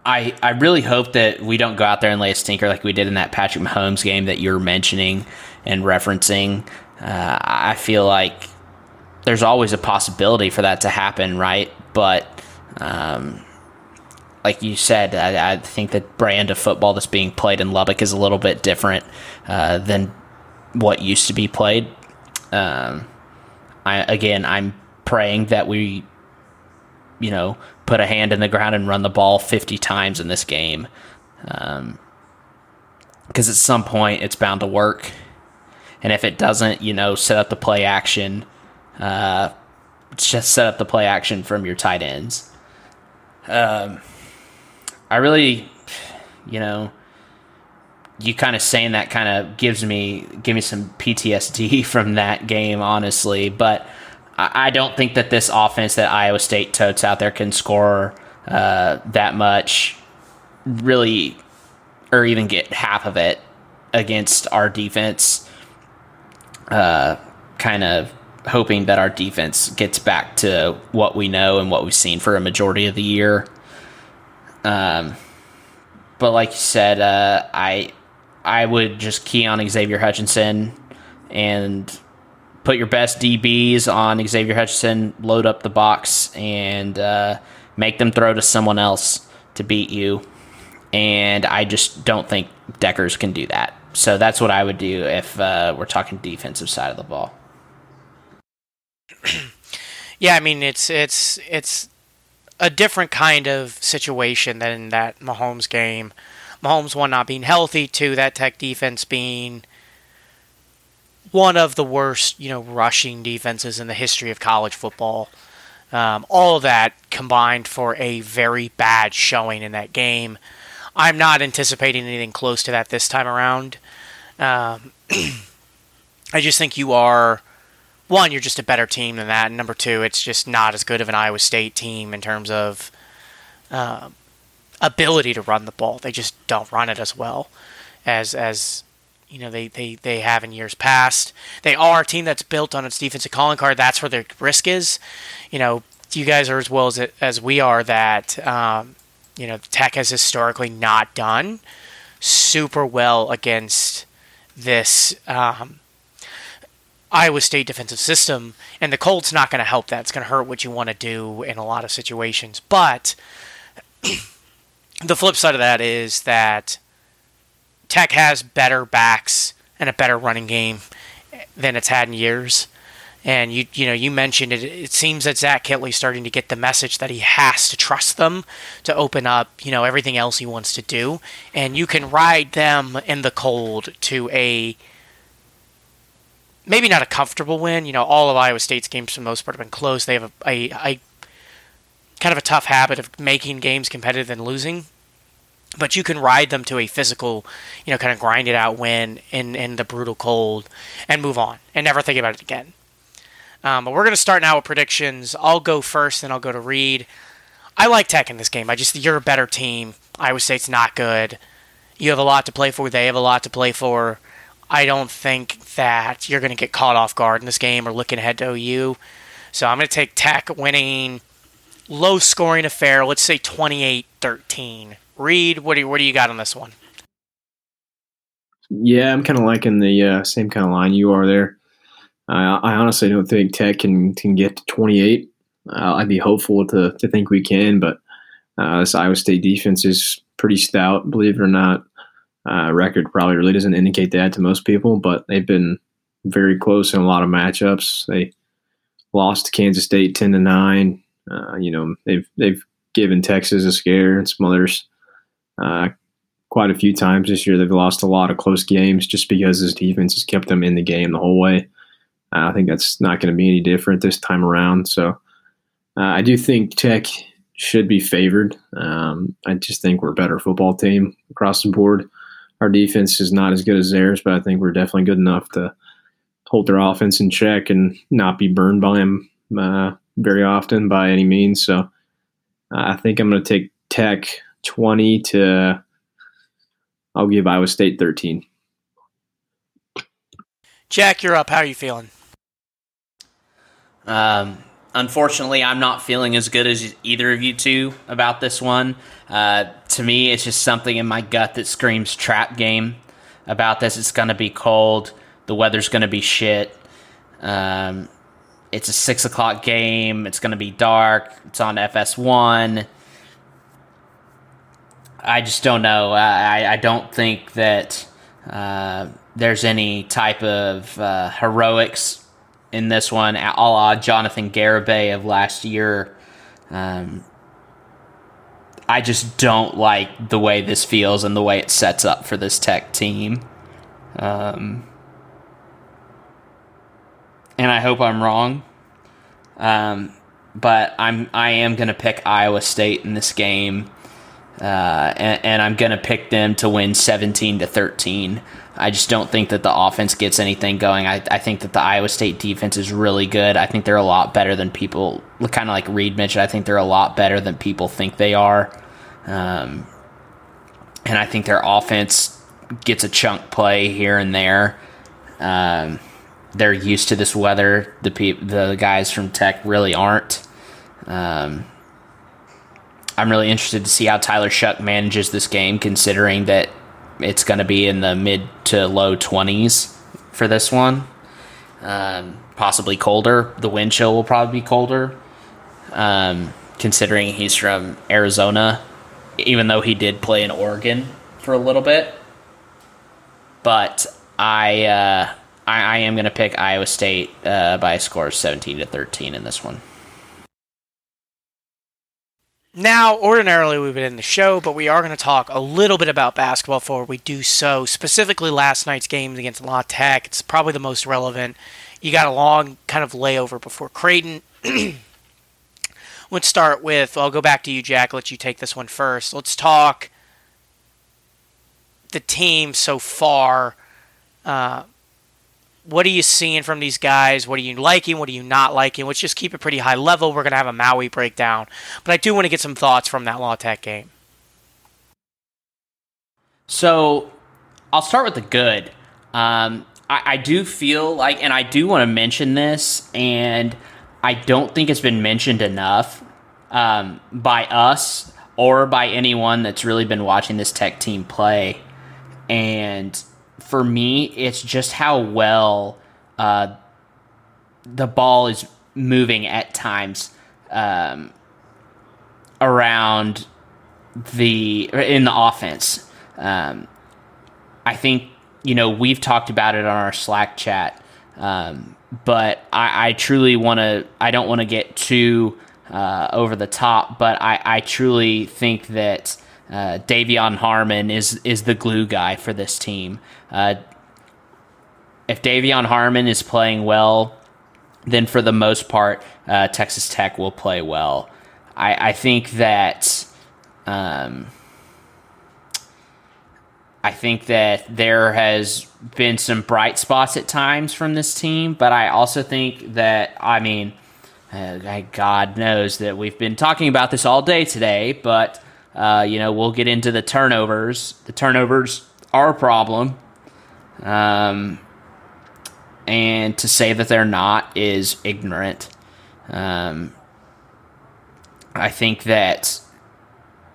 I I really hope that we don't go out there and lay a stinker like we did in that Patrick Mahomes game that you're mentioning and referencing. Uh, I feel like there's always a possibility for that to happen, right? But um, like you said, I, I, think the brand of football that's being played in Lubbock is a little bit different uh, than what used to be played. Um, I, again, I'm praying that we, you know, put a hand in the ground and run the ball 50 times in this game. Um, because at some point it's bound to work. And if it doesn't, you know, set up the play action. Uh, just set up the play action from your tight ends. Um, I really, you know, you kind of saying that kind of gives me give me some PTSD (laughs) from that game, honestly. But I, I don't think that this offense that Iowa State totes out there can score uh, that much, really, or even get half of it against our defense. Uh, kind of hoping that our defense gets back to what we know and what we've seen for a majority of the year. Um, but like you said, uh, I I would just key on Xavier Hutchinson and put your best DBs on Xavier Hutchinson, load up the box, and uh, make them throw to someone else to beat you. And I just don't think Dekkers can do that. So that's what I would do if uh, we're talking defensive side of the ball. (clears throat) yeah, I mean it's it's it's a different kind of situation than that Mahomes game. Mahomes one not being healthy, two that Tech defense being one of the worst, you know, rushing defenses in the history of college football. Um, all of that combined for a very bad showing in that game. I'm not anticipating anything close to that this time around. Um, (clears throat) I just think you are one, you're just a better team than that, and number two, it's just not as good of an Iowa State team in terms of uh, ability to run the ball. They just don't run it as well as as you know they, they, they have in years past. They are a team that's built on its defensive calling card. That's where their risk is. You know, you guys are as well as as we are that um, you know Tech has historically not done super well against this um, Iowa State defensive system, and the Colts not going to help that. It's going to hurt what you want to do in a lot of situations. But the flip side of that is that Tech has better backs and a better running game than it's had in years. And you you know you mentioned it. It seems that Zach Kittley's starting to get the message that he has to trust them to open up you know everything else he wants to do, and you can ride them in the cold to a maybe not a comfortable win. You know, all of Iowa State's games for the most part have been close. They have a, a, a kind of a tough habit of making games competitive and losing. But you can ride them to a physical, you know, kind of grind it out win in, in the brutal cold and move on and never think about it again. Um, but we're going to start now with predictions. I'll go first, then I'll go to Reed. I like Tech in this game. I just you're a better team. Iowa State's not good. You have a lot to play for. They have a lot to play for. I don't think that you're going to get caught off guard in this game or looking ahead to OU. So I'm going to take Tech winning low scoring affair. Let's say 28 13. Reed, what do, you, what do you got on this one? Yeah, I'm kind of liking the uh, same kind of line you are there. Uh, I honestly don't think Tech can, can get to 28. Uh, I'd be hopeful to, to think we can, but uh, this Iowa State defense is pretty stout, believe it or not. Uh, record probably really doesn't indicate that to most people, but they've been very close in a lot of matchups. They lost to Kansas State 10 to 9. Uh, you know, they've they've given Texas a scare and some others uh, quite a few times this year. They've lost a lot of close games just because this defense has kept them in the game the whole way. Uh, I think that's not going to be any different this time around. So uh, I do think Tech should be favored. Um, I just think we're a better football team across the board. Our defense is not as good as theirs, but I think we're definitely good enough to hold their offense in check and not be burned by them uh, very often by any means. So uh, I think I'm going to take Tech 20 to, I'll give Iowa State 13. Jack, you're up. How are you feeling? Um, unfortunately, I'm not feeling as good as either of you two about this one. Uh, to me, it's just something in my gut that screams trap game about this. It's going to be cold. The weather's going to be shit. Um, it's a six o'clock game. It's going to be dark. It's on FS1. I just don't know. I, I don't think that uh, there's any type of uh, heroics in this one, a la Jonathan Garibay of last year. Um, I just don't like the way this feels and the way it sets up for this Tech team. Um, and I hope I'm wrong. Um, but I'm I am gonna pick Iowa State in this game, uh, and, and, I'm gonna pick them to win 17 to 13. I just don't think that the offense gets anything going. I, I think that the Iowa State defense is really good. I think they're a lot better than people, kind of like Reed mentioned. I think they're a lot better than people think they are, um, and I think their offense gets a chunk play here and there. Um, they're used to this weather. The pe- the guys from Tech really aren't. Um, I'm really interested to see how Tyler Shough manages this game, considering that it's going to be in the mid to low 20s for this one. Um, possibly colder. The wind chill will probably be colder, um, considering he's from Arizona, even though he did play in Oregon for a little bit. But I. Uh, I, I am going to pick Iowa State uh, by a score of 17 to 13 in this one. Now, ordinarily we've been in the show, but we are going to talk a little bit about basketball before we do so. Specifically, last night's game against La Tech. It's probably the most relevant. You got a long kind of layover before Creighton. (clears throat) Let's start with. I'll go back to you, Jack. Let you take this one first. Let's talk the team so far. Uh, what are you seeing from these guys? What are you liking? What are you not liking? Let's just keep it pretty high level. We're going to have a Maui breakdown. But I do want to get some thoughts from that La Tech game. So I'll start with the good. Um, I, I do feel like, and I do want to mention this, and I don't think it's been mentioned enough um, by us or by anyone that's really been watching this tech team play. And for me, it's just how well uh, the ball is moving at times um, around the in the offense. Um, I think you know we've talked about it on our Slack chat, um, but I, I truly want to. I don't want to get too uh, over the top, but I, I truly think that uh, De'Vion Harmon is is the glue guy for this team. Uh, if De'Vion Harmon is playing well, then for the most part, uh, Texas Tech will play well. I, I think that. Um, I think that there has been some bright spots at times from this team, but I also think that, I mean, uh, God knows that we've been talking about this all day today, but uh, you know, we'll get into the turnovers. The turnovers are a problem. Um, and to say that they're not is ignorant. Um, I think that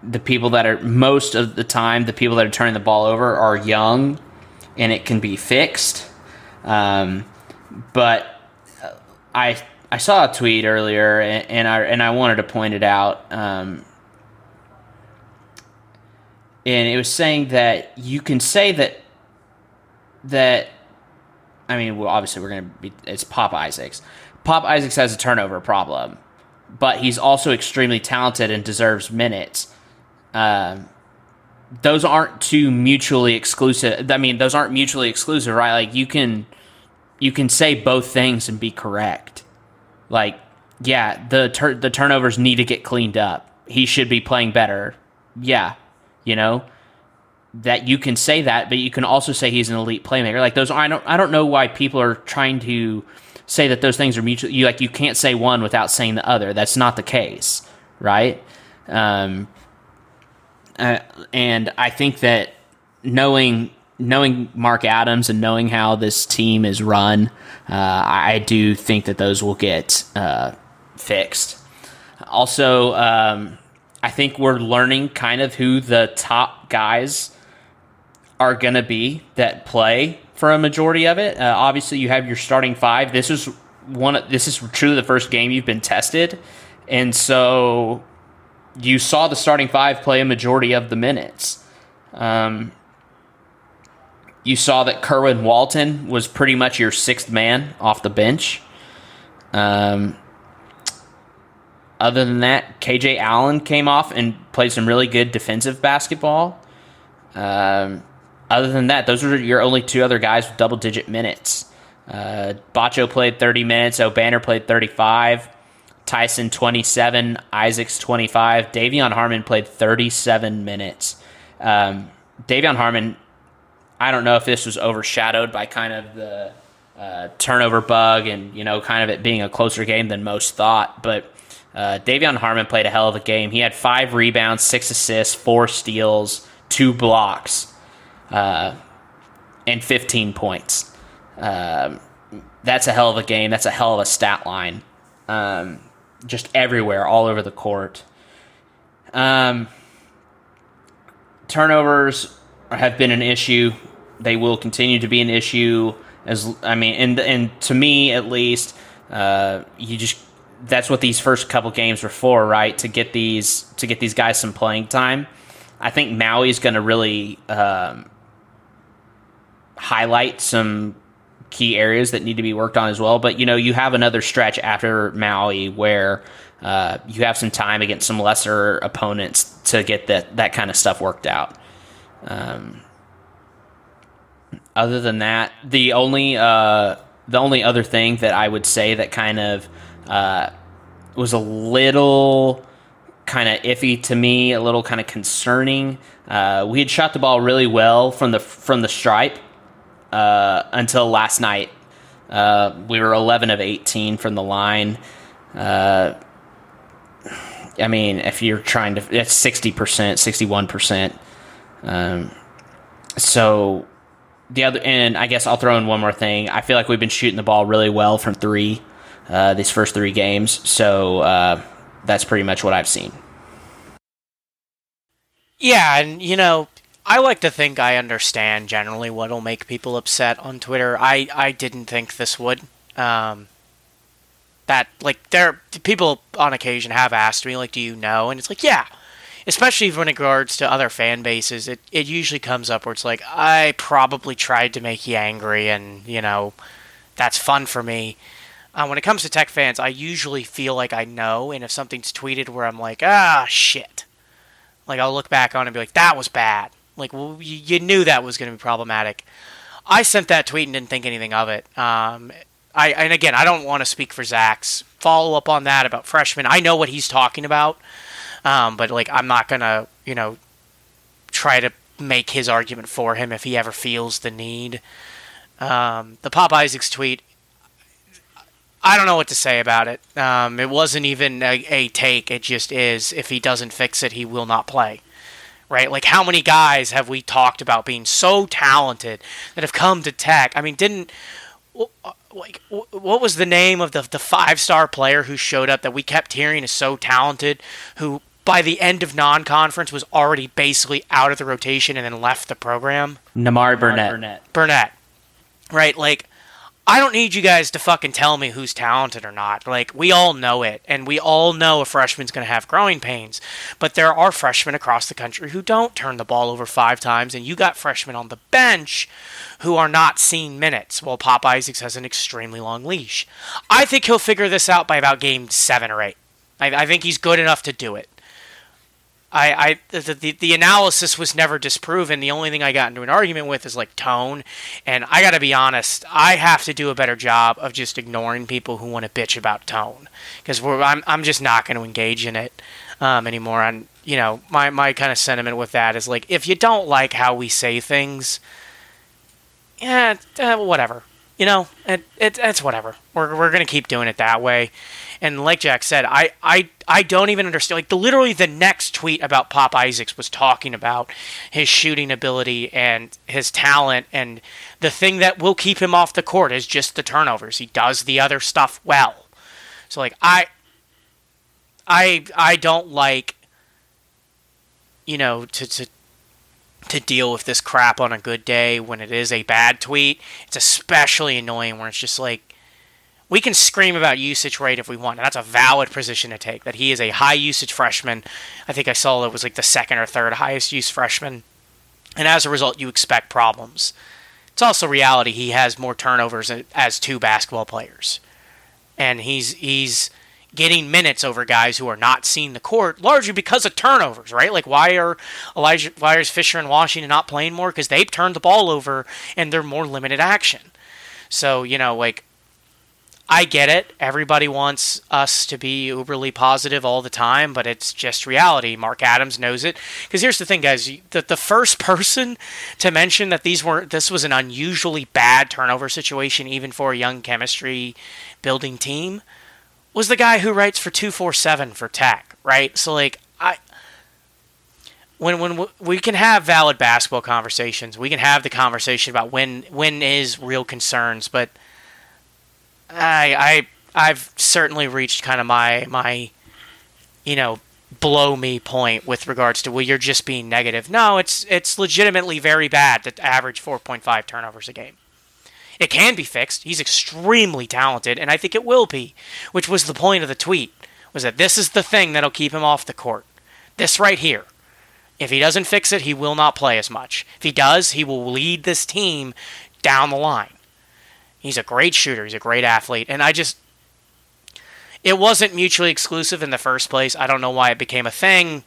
the people that are most of the time, the people that are turning the ball over are young and it can be fixed. Um, but I I saw a tweet earlier and, and, I and I wanted to point it out. Um, and it was saying that you can say that that I mean, well, obviously we're going to be it's Pop Isaacs. Pop Isaacs has a turnover problem, but he's also extremely talented and deserves minutes. Um, those aren't two mutually exclusive. I mean, those aren't mutually exclusive, right? Like you can you can say both things and be correct. Like, yeah, the tur- the turnovers need to get cleaned up. He should be playing better. Yeah, you know that you can say that, but you can also say he's an elite playmaker. Like those, I don't, I don't know why people are trying to say that those things are mutual. You like you can't say one without saying the other. That's not the case, right? Um, uh, and I think that knowing knowing Mark Adams and knowing how this team is run, uh, I do think that those will get uh, fixed. Also, um, I think we're learning kind of who the top guys are going to be that play for a majority of it. Uh, obviously, you have your starting five. This is one. This is truly the first game you've been tested, and so you saw the starting five play a majority of the minutes. Um, you saw that Kerwin Walton was pretty much your sixth man off the bench. Um, other than that, KJ Allen came off and played some really good defensive basketball. Um, other than that, those were your only two other guys with double digit minutes. Uh, Batcho played 30 minutes, Obanor played 35, Tyson 27, Isaacs 25, De'Vion Harmon played 37 minutes. Um, De'Vion Harmon, I don't know if this was overshadowed by kind of the uh, turnover bug and, you know, kind of it being a closer game than most thought, but uh, De'Vion Harmon played a hell of a game. He had five rebounds, six assists, four steals, two blocks, uh, and 15 points. Um, that's a hell of a game. That's a hell of a stat line. Um, just everywhere, all over the court. Um, turnovers have been an issue. They will continue to be an issue. As I mean, and and to me at least, uh, you just that's what these first couple games were for, right? To get these to get these guys some playing time. I think Maui's going to really um, highlight some key areas that need to be worked on as well. But you know, you have another stretch after Maui where uh, you have some time against some lesser opponents to get that that kind of stuff worked out. Um, other than that, the only uh, the only other thing that I would say that kind of uh, was a little kind of iffy to me, a little kind of concerning. Uh, we had shot the ball really well from the from the stripe uh, until last night. Uh, we were 11 of 18 from the line. Uh, I mean, if you're trying to, it's 60%, 61%. Um, so the other, and I guess I'll throw in one more thing. I feel like we've been shooting the ball really well from three uh, these first three games. So uh, that's pretty much what I've seen. Yeah, and you know, I like to think I understand generally what'll make people upset on Twitter. I, I didn't think this would. Um, that like there people on occasion have asked me like, do you know? And it's like, yeah. Especially when it regards to other fan bases, it it usually comes up where it's like, I probably tried to make you angry, and you know, that's fun for me. Uh, when it comes to tech fans, I usually feel like I know, and if something's tweeted where I'm like, ah, shit, like I'll look back on it and be like, that was bad. Like, well, you, you knew that was going to be problematic. I sent that tweet and didn't think anything of it. Um, I and again, I don't want to speak for Zach's follow up on that about freshmen. I know what he's talking about, um, but like, I'm not gonna, you know, try to make his argument for him if he ever feels the need. Um, the Pop Isaacs tweet I don't know what to say about it. Um, it wasn't even a, a, take. It just is. If he doesn't fix it, he will not play. Right? Like, how many guys have we talked about being so talented that have come to Tech? I mean, didn't uh, like what was the name of the the five star player who showed up that we kept hearing is so talented, who by the end of non conference was already basically out of the rotation and then left the program? Nimari Burnett. Burnett. Burnett. Right? Like I don't need you guys to fucking tell me who's talented or not. Like, we all know it, and we all know a freshman's going to have growing pains. But there are freshmen across the country who don't turn the ball over five times, and you got freshmen on the bench who are not seeing minutes, while Pop Isaacs has an extremely long leash. I think he'll figure this out by about game seven or eight. I, I think he's good enough to do it. I, I the, the, analysis was never disproven. The only thing I got into an argument with is like tone, and I got to be honest. I have to do a better job of just ignoring people who want to bitch about tone because I'm I'm just not going to engage in it um, anymore. And you know, my my kind of sentiment with that is like, if you don't like how we say things, yeah, uh, whatever. You know, it, it, it's whatever. We're, we're going to keep doing it that way. And like Jack said, I, I, I don't even understand. Like, the, literally, the next tweet about Pop Isaacs was talking about his shooting ability and his talent. And the thing that will keep him off the court is just the turnovers. He does the other stuff well. So, like, I, I, I don't like, you know, to, to to deal with this crap on a good day when it is a bad tweet. It's especially annoying when it's just like we can scream about usage rate if we want. And that's a valid position to take. That he is a high usage freshman. I think I saw it was like the second or third highest use freshman. And as a result, you expect problems. It's also reality he has more turnovers as two basketball players. and he's he's getting minutes over guys who are not seeing the court largely because of turnovers, right? Like why are Elijah why is Fisher and Washington not playing more? Because they've turned the ball over and they're more limited action. So, you know, like I get it. Everybody wants us to be uberly positive all the time, but it's just reality. Mark Adams knows it. Because here's the thing, guys: the the first (laughs) person to mention that these were this was an unusually bad turnover situation, even for a young chemistry building team, was the guy who writes for two four seven for Tech, right? So like I. When, when we can have valid basketball conversations, we can have the conversation about when when is real concerns, but I I I've certainly reached kind of my my you know blow me point with regards to well you're just being negative. No, it's it's legitimately very bad to average 4.5 turnovers a game. It can be fixed. He's extremely talented and I think it will be, which was the point of the tweet was that this is the thing that'll keep him off the court. This right here. If he doesn't fix it, he will not play as much. If he does, he will lead this team down the line. He's a great shooter. He's a great athlete. And I just. It wasn't mutually exclusive in the first place. I don't know why it became a thing.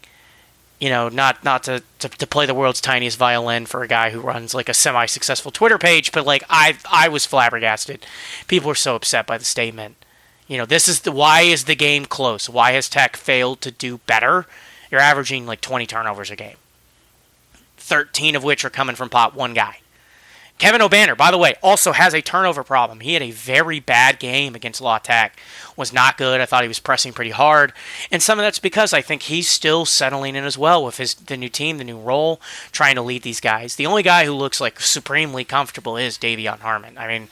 You know, not not to, to, to play the world's tiniest violin for a guy who runs like a semi successful Twitter page, but like I I was flabbergasted. People were so upset by the statement. You know, this is the why is the game close? Why has Tech failed to do better? You're averaging like 20 turnovers a game. 13 of which are coming from pot one guy. Kevin Obanor, by the way, also has a turnover problem. He had a very bad game against La Tech. Was not good. I thought he was pressing pretty hard. And some of that's because I think he's still settling in as well with his the new team, the new role, trying to lead these guys. The only guy who looks like supremely comfortable is De'Vion Harmon. I mean,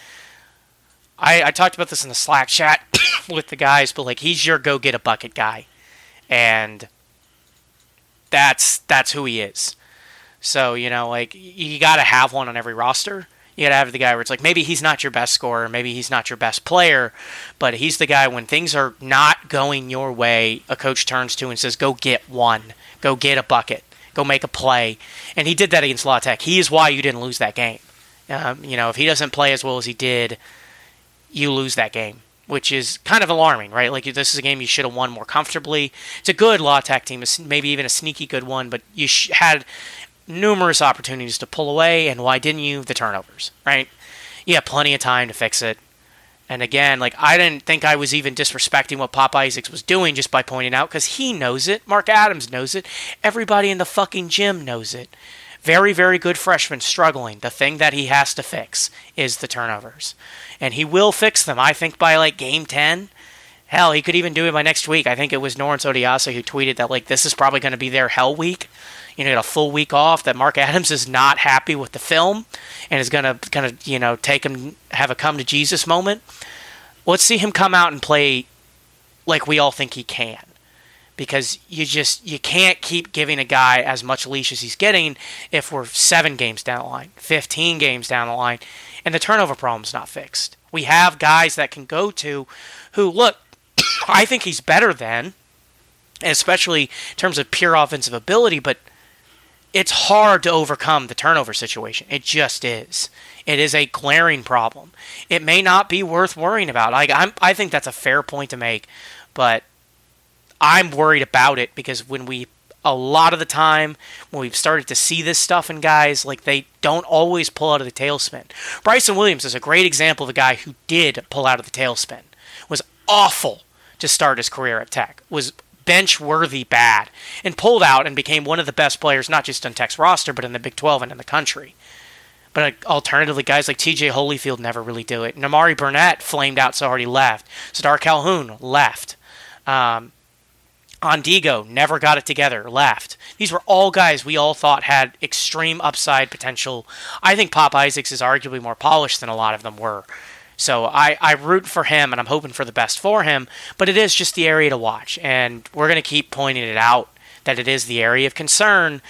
I, I talked about this in the Slack chat (coughs) with the guys, but like he's your go get a bucket guy. And that's that's who he is. So, you know, like you got to have one on every roster. You got to have the guy where it's like maybe he's not your best scorer, maybe he's not your best player, but he's the guy when things are not going your way, a coach turns to and says, "Go get one. Go get a bucket. Go make a play." And he did that against La Tech. He is why you didn't lose that game. Um, you know, if he doesn't play as well as he did, you lose that game which is kind of alarming, right? Like this is a game you should have won more comfortably. It's a good La Tech team, maybe even a sneaky good one, but you sh- had numerous opportunities to pull away, and why didn't you? The turnovers, right? You had plenty of time to fix it. And again, like I didn't think I was even disrespecting what Pop Isaacs was doing just by pointing out because he knows it. Mark Adams knows it. Everybody in the fucking gym knows it. Very, very good freshman struggling. The thing that he has to fix is the turnovers. And he will fix them, I think, by like game 10. Hell, he could even do it by next week. I think it was Norense Odiase who tweeted that like this is probably going to be their hell week you know, get a full week off. That Mark Adams is not happy with the film and is gonna kind of you know take him have a come to Jesus moment. Let's see him come out and play like we all think he can, because you just you can't keep giving a guy as much leash as he's getting if we're seven games down the line, fifteen games down the line, and the turnover problem's not fixed. We have guys that can go to who look. (coughs) I think he's better than, especially in terms of pure offensive ability, but it's hard to overcome the turnover situation. It just is. It is a glaring problem. It may not be worth worrying about. Like I'm, I think that's a fair point to make, but I'm worried about it because when we a lot of the time when we've started to see this stuff in guys, like they don't always pull out of the tailspin. Bryson Williams is a great example of a guy who did pull out of the tailspin. Was awful to start his career at Tech. Was bench worthy bad and pulled out and became one of the best players, not just on Tech's roster, but in the Big 12 and in the country. But uh, alternatively, guys like TJ Holyfield never really do it. Nimari Burnett flamed out so he left. Sardaar Calhoun left. Um, Ondigo never got it together, left. These were all guys we all thought had extreme upside potential. I think Pop Isaacs is arguably more polished than a lot of them were. So I, I root for him and I'm hoping for the best for him, but it is just the area to watch. And we're going to keep pointing it out that it is the area of concern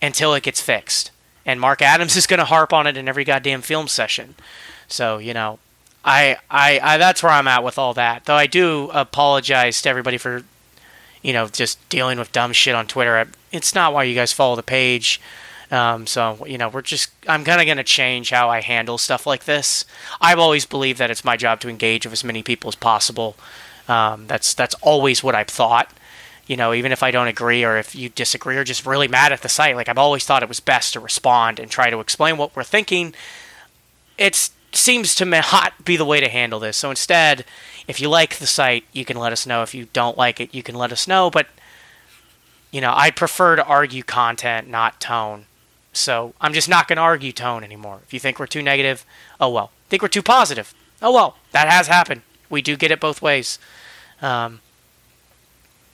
until it gets fixed. And Mark Adams (laughs) is going to harp on it in every goddamn film session. So, you know, I, I, I that's where I'm at with all that. Though I do apologize to everybody for, you know, just dealing with dumb shit on Twitter. It's not why you guys follow the page. Um, so you know, we're just I'm kind of going to change how I handle stuff like this. I've always believed that it's my job to engage with as many people as possible. Um, that's that's always what I've thought. You know, even if I don't agree or if you disagree or just really mad at the site, like I've always thought it was best to respond and try to explain what we're thinking. It seems to not be the way to handle this. So instead, if you like the site, you can let us know. If you don't like it, you can let us know. But you know, I prefer to argue content, not tone. So I'm just not going to argue tone anymore. If you think we're too negative, oh well. Think we're too positive, oh well. That has happened. We do get it both ways. Um,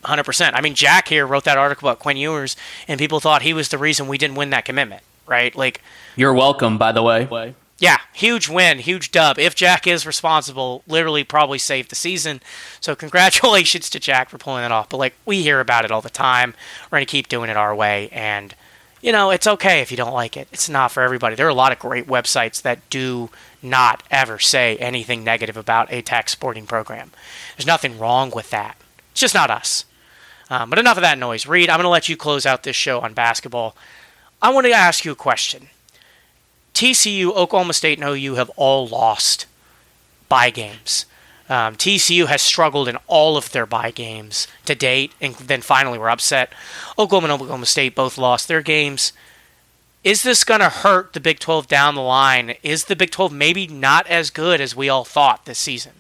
100%. I mean, Jack here wrote that article about Quinn Ewers, and people thought he was the reason we didn't win that commitment, right? Like, you're welcome, by the way. Yeah, huge win, huge dub. If Jack is responsible, literally probably saved the season. So congratulations to Jack for pulling it off. But like we hear about it all the time. We're gonna keep doing it our way, and you know, it's okay if you don't like it. It's not for everybody. There are a lot of great websites that do not ever say anything negative about a tech sporting program. There's nothing wrong with that. It's just not us. Um, but enough of that noise. Reed, I'm going to let you close out this show on basketball. I want to ask you a question. TCU, Oklahoma State, and OU have all lost buy games. Um, TCU has struggled in all of their buy games to date, and then finally were upset. Oklahoma and Oklahoma State both lost their games. Is this going to hurt the Big 12 down the line? Is the Big 12 maybe not as good as we all thought this season?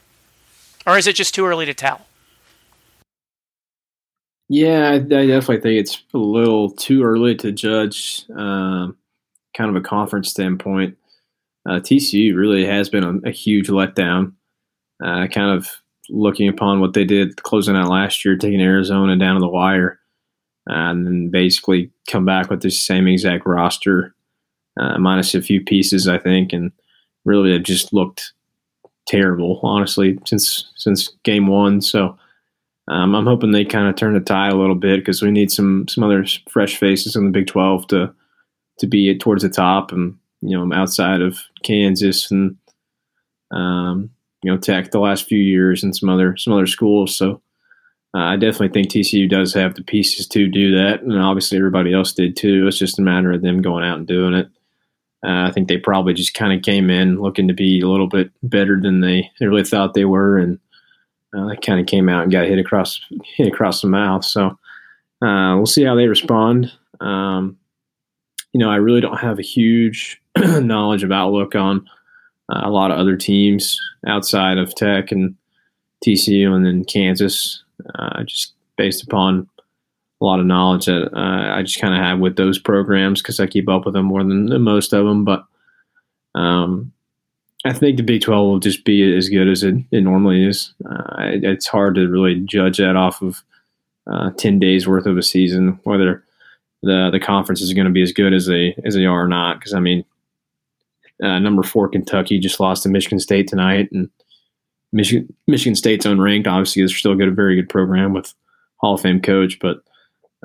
Or is it just too early to tell? Yeah, I, definitely think it's a little too early to judge um, kind of a conference standpoint. Uh, TCU really has been a, a huge letdown uh, kind of looking upon what they did closing out last year, taking Arizona down to the wire, and then basically come back with the same exact roster, uh, minus a few pieces, I think, and really have just looked terrible, honestly, since since game one. So um, I'm hoping they kind of turn the tide a little bit because we need some some other fresh faces in the Big 12 to to be towards the top and you know outside of Kansas and um, you know Tech the last few years and some other some other schools. So uh, I definitely think TCU does have the pieces to do that, and obviously everybody else did too. It's just a matter of them going out and doing it. Uh, I think they probably just kind of came in looking to be a little bit better than they, really thought they were, and uh, they kind of came out and got hit across hit across the mouth. So uh, we'll see how they respond. Um, you know, I really don't have a huge (clears throat) knowledge of outlook on uh, a lot of other teams outside of Tech and TCU and then Kansas, uh, just based upon a lot of knowledge that uh, I just kind of have with those programs because I keep up with them more than, than most of them. But um, I think the Big 12 will just be as good as it, it normally is. Uh, it, it's hard to really judge that off of uh, 10 days worth of a season, whether the the conference is going to be as good as they as they are or not. Because I mean, uh, number four Kentucky just lost to Michigan State tonight, and Michigan Michigan State's unranked. Obviously, is still got a very good program with Hall of Fame coach, but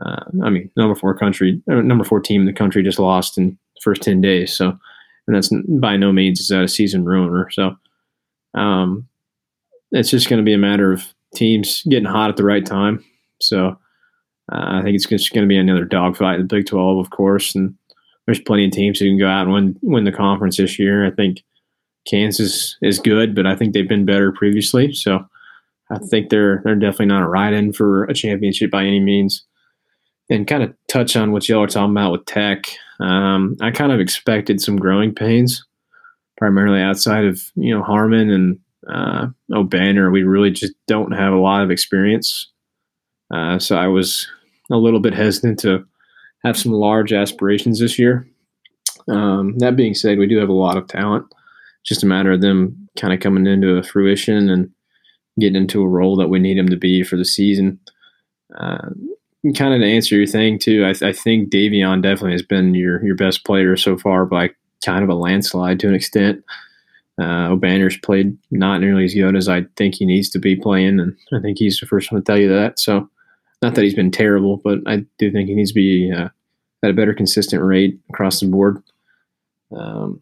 uh, I mean, number four country, uh, number four team in the country just lost in the first ten days. So, and that's by no means is that a season ruiner. So, um, it's just going to be a matter of teams getting hot at the right time. So, uh, I think it's just going to be another dogfight in the Big Twelve, of course, and there's plenty of teams who can go out and win win the conference this year. I think Kansas is good, but I think they've been better previously. So I think they're they're definitely not a ride in for a championship by any means. And kind of touch on what y'all are talking about with Tech. Um, I kind of expected some growing pains, primarily outside of you know Harmon and uh, Obanor. We really just don't have a lot of experience, uh, so I was a little bit hesitant to have some large aspirations this year. Um, that being said, we do have a lot of talent. It's just a matter of them kind of coming into a fruition and getting into a role that we need them to be for the season. Uh, kind of to answer your thing too, I, th- I, think De'Vion definitely has been your your best player so far by kind of a landslide to an extent. Uh, Obanor's played not nearly as good as I think he needs to be playing, and I think he's the first one to tell you that. So not that he's been terrible, but I do think he needs to be uh, at a better consistent rate across the board. Um,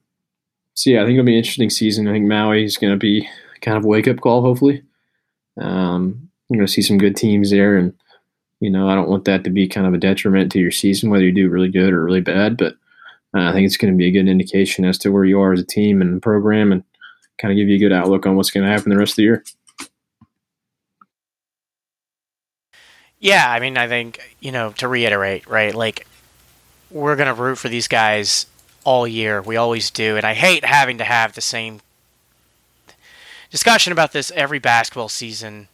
so yeah, I think it'll be an interesting season. I think Maui is going to be kind of a wake up call. Hopefully, um, you're going to see some good teams there, and you know I don't want that to be kind of a detriment to your season, whether you do really good or really bad. But uh, I think it's going to be a good indication as to where you are as a team and program, and kind of give you a good outlook on what's going to happen the rest of the year. Yeah, I mean, I think you know to reiterate, right? Like we're gonna root for these guys all year. We always do, and I hate having to have the same discussion about this every basketball season.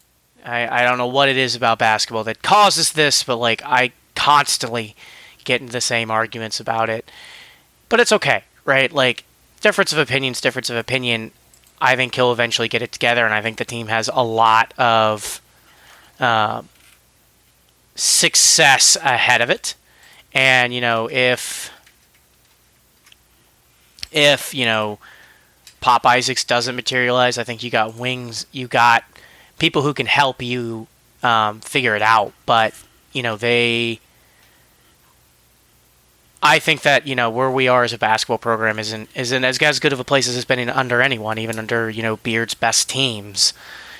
I, I don't know what it is about basketball that causes this, but like I constantly get into the same arguments about it. But it's okay, right? Like difference of opinions, difference of opinion. I think he'll eventually get it together, and I think the team has a lot of uh, success ahead of it. And you know, if if you know Pop Isaacs doesn't materialize, I think you got wings. You got people who can help you um, figure it out. But you know, they. I think that you know where we are as a basketball program isn't isn't as good of a place as it's been under anyone, even under you know Beard's best teams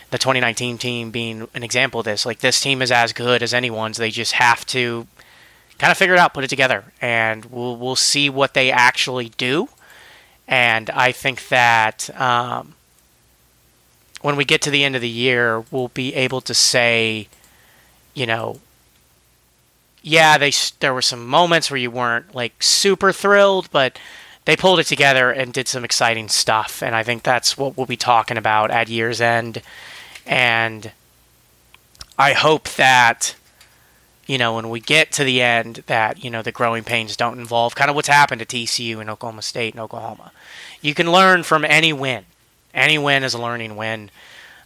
the 2019 team being an example of this. Like this team is as good as anyone's. They just have to kind of figure it out, put it together, and we'll we'll see what they actually do. And I think that um, when we get to the end of the year, we'll be able to say, you know, yeah, they there were some moments where you weren't like super thrilled, but they pulled it together and did some exciting stuff. And I think that's what we'll be talking about at year's end and I hope that, you know, when we get to the end, that, you know, the growing pains don't involve kind of what's happened to TCU and Oklahoma State and Oklahoma. You can learn from any win. Any win is a learning win.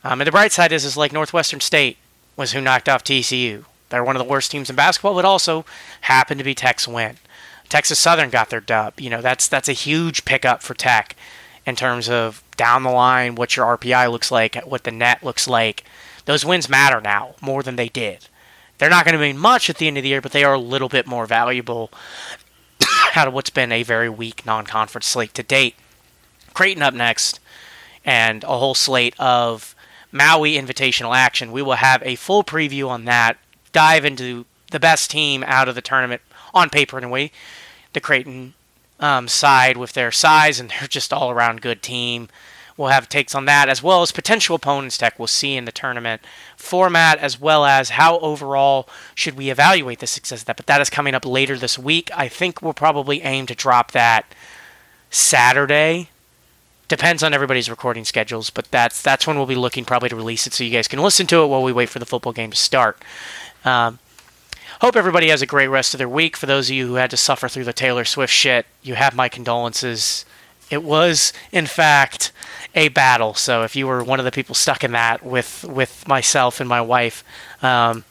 Um, and the bright side is, is like Northwestern State was who knocked off TCU. They're one of the worst teams in basketball, but also happened to be Tech's win. Texas Southern got their dub. You know, that's that's a huge pickup for Tech in terms of down the line what your RPI looks like, what the net looks like. Those wins matter now more than they did. They're not going to mean much at the end of the year, but they are a little bit more valuable (coughs) out of what's been a very weak non conference slate to date. Creighton up next, and a whole slate of Maui Invitational action. We will have a full preview on that, dive into the best team out of the tournament on paper anyway. The Creighton um, side with their size, and (laughs) they're just all around good team. We'll have takes on that as well as potential opponents tech we'll see in the tournament format, as well as how overall should we evaluate the success of that. But that is coming up later this week. I think we'll probably aim to drop that Saturday. Depends on everybody's recording schedules, but that's that's when we'll be looking probably to release it so you guys can listen to it while we wait for the football game to start. Um, Hope everybody has a great rest of their week. For those of you who had to suffer through the Taylor Swift shit, you have my condolences. It was, in fact, a battle. So if you were one of the people stuck in that with with myself and my wife, um,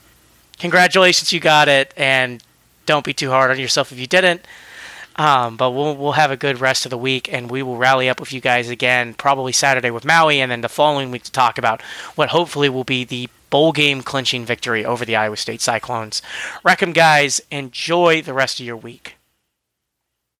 congratulations, you got it, and don't be too hard on yourself if you didn't. Um, but we'll we'll have a good rest of the week, and we will rally up with you guys again, probably Saturday with Maui, and then the following week to talk about what hopefully will be the bowl game clinching victory over the Iowa State Cyclones. Wreck 'em, guys. Enjoy the rest of your week.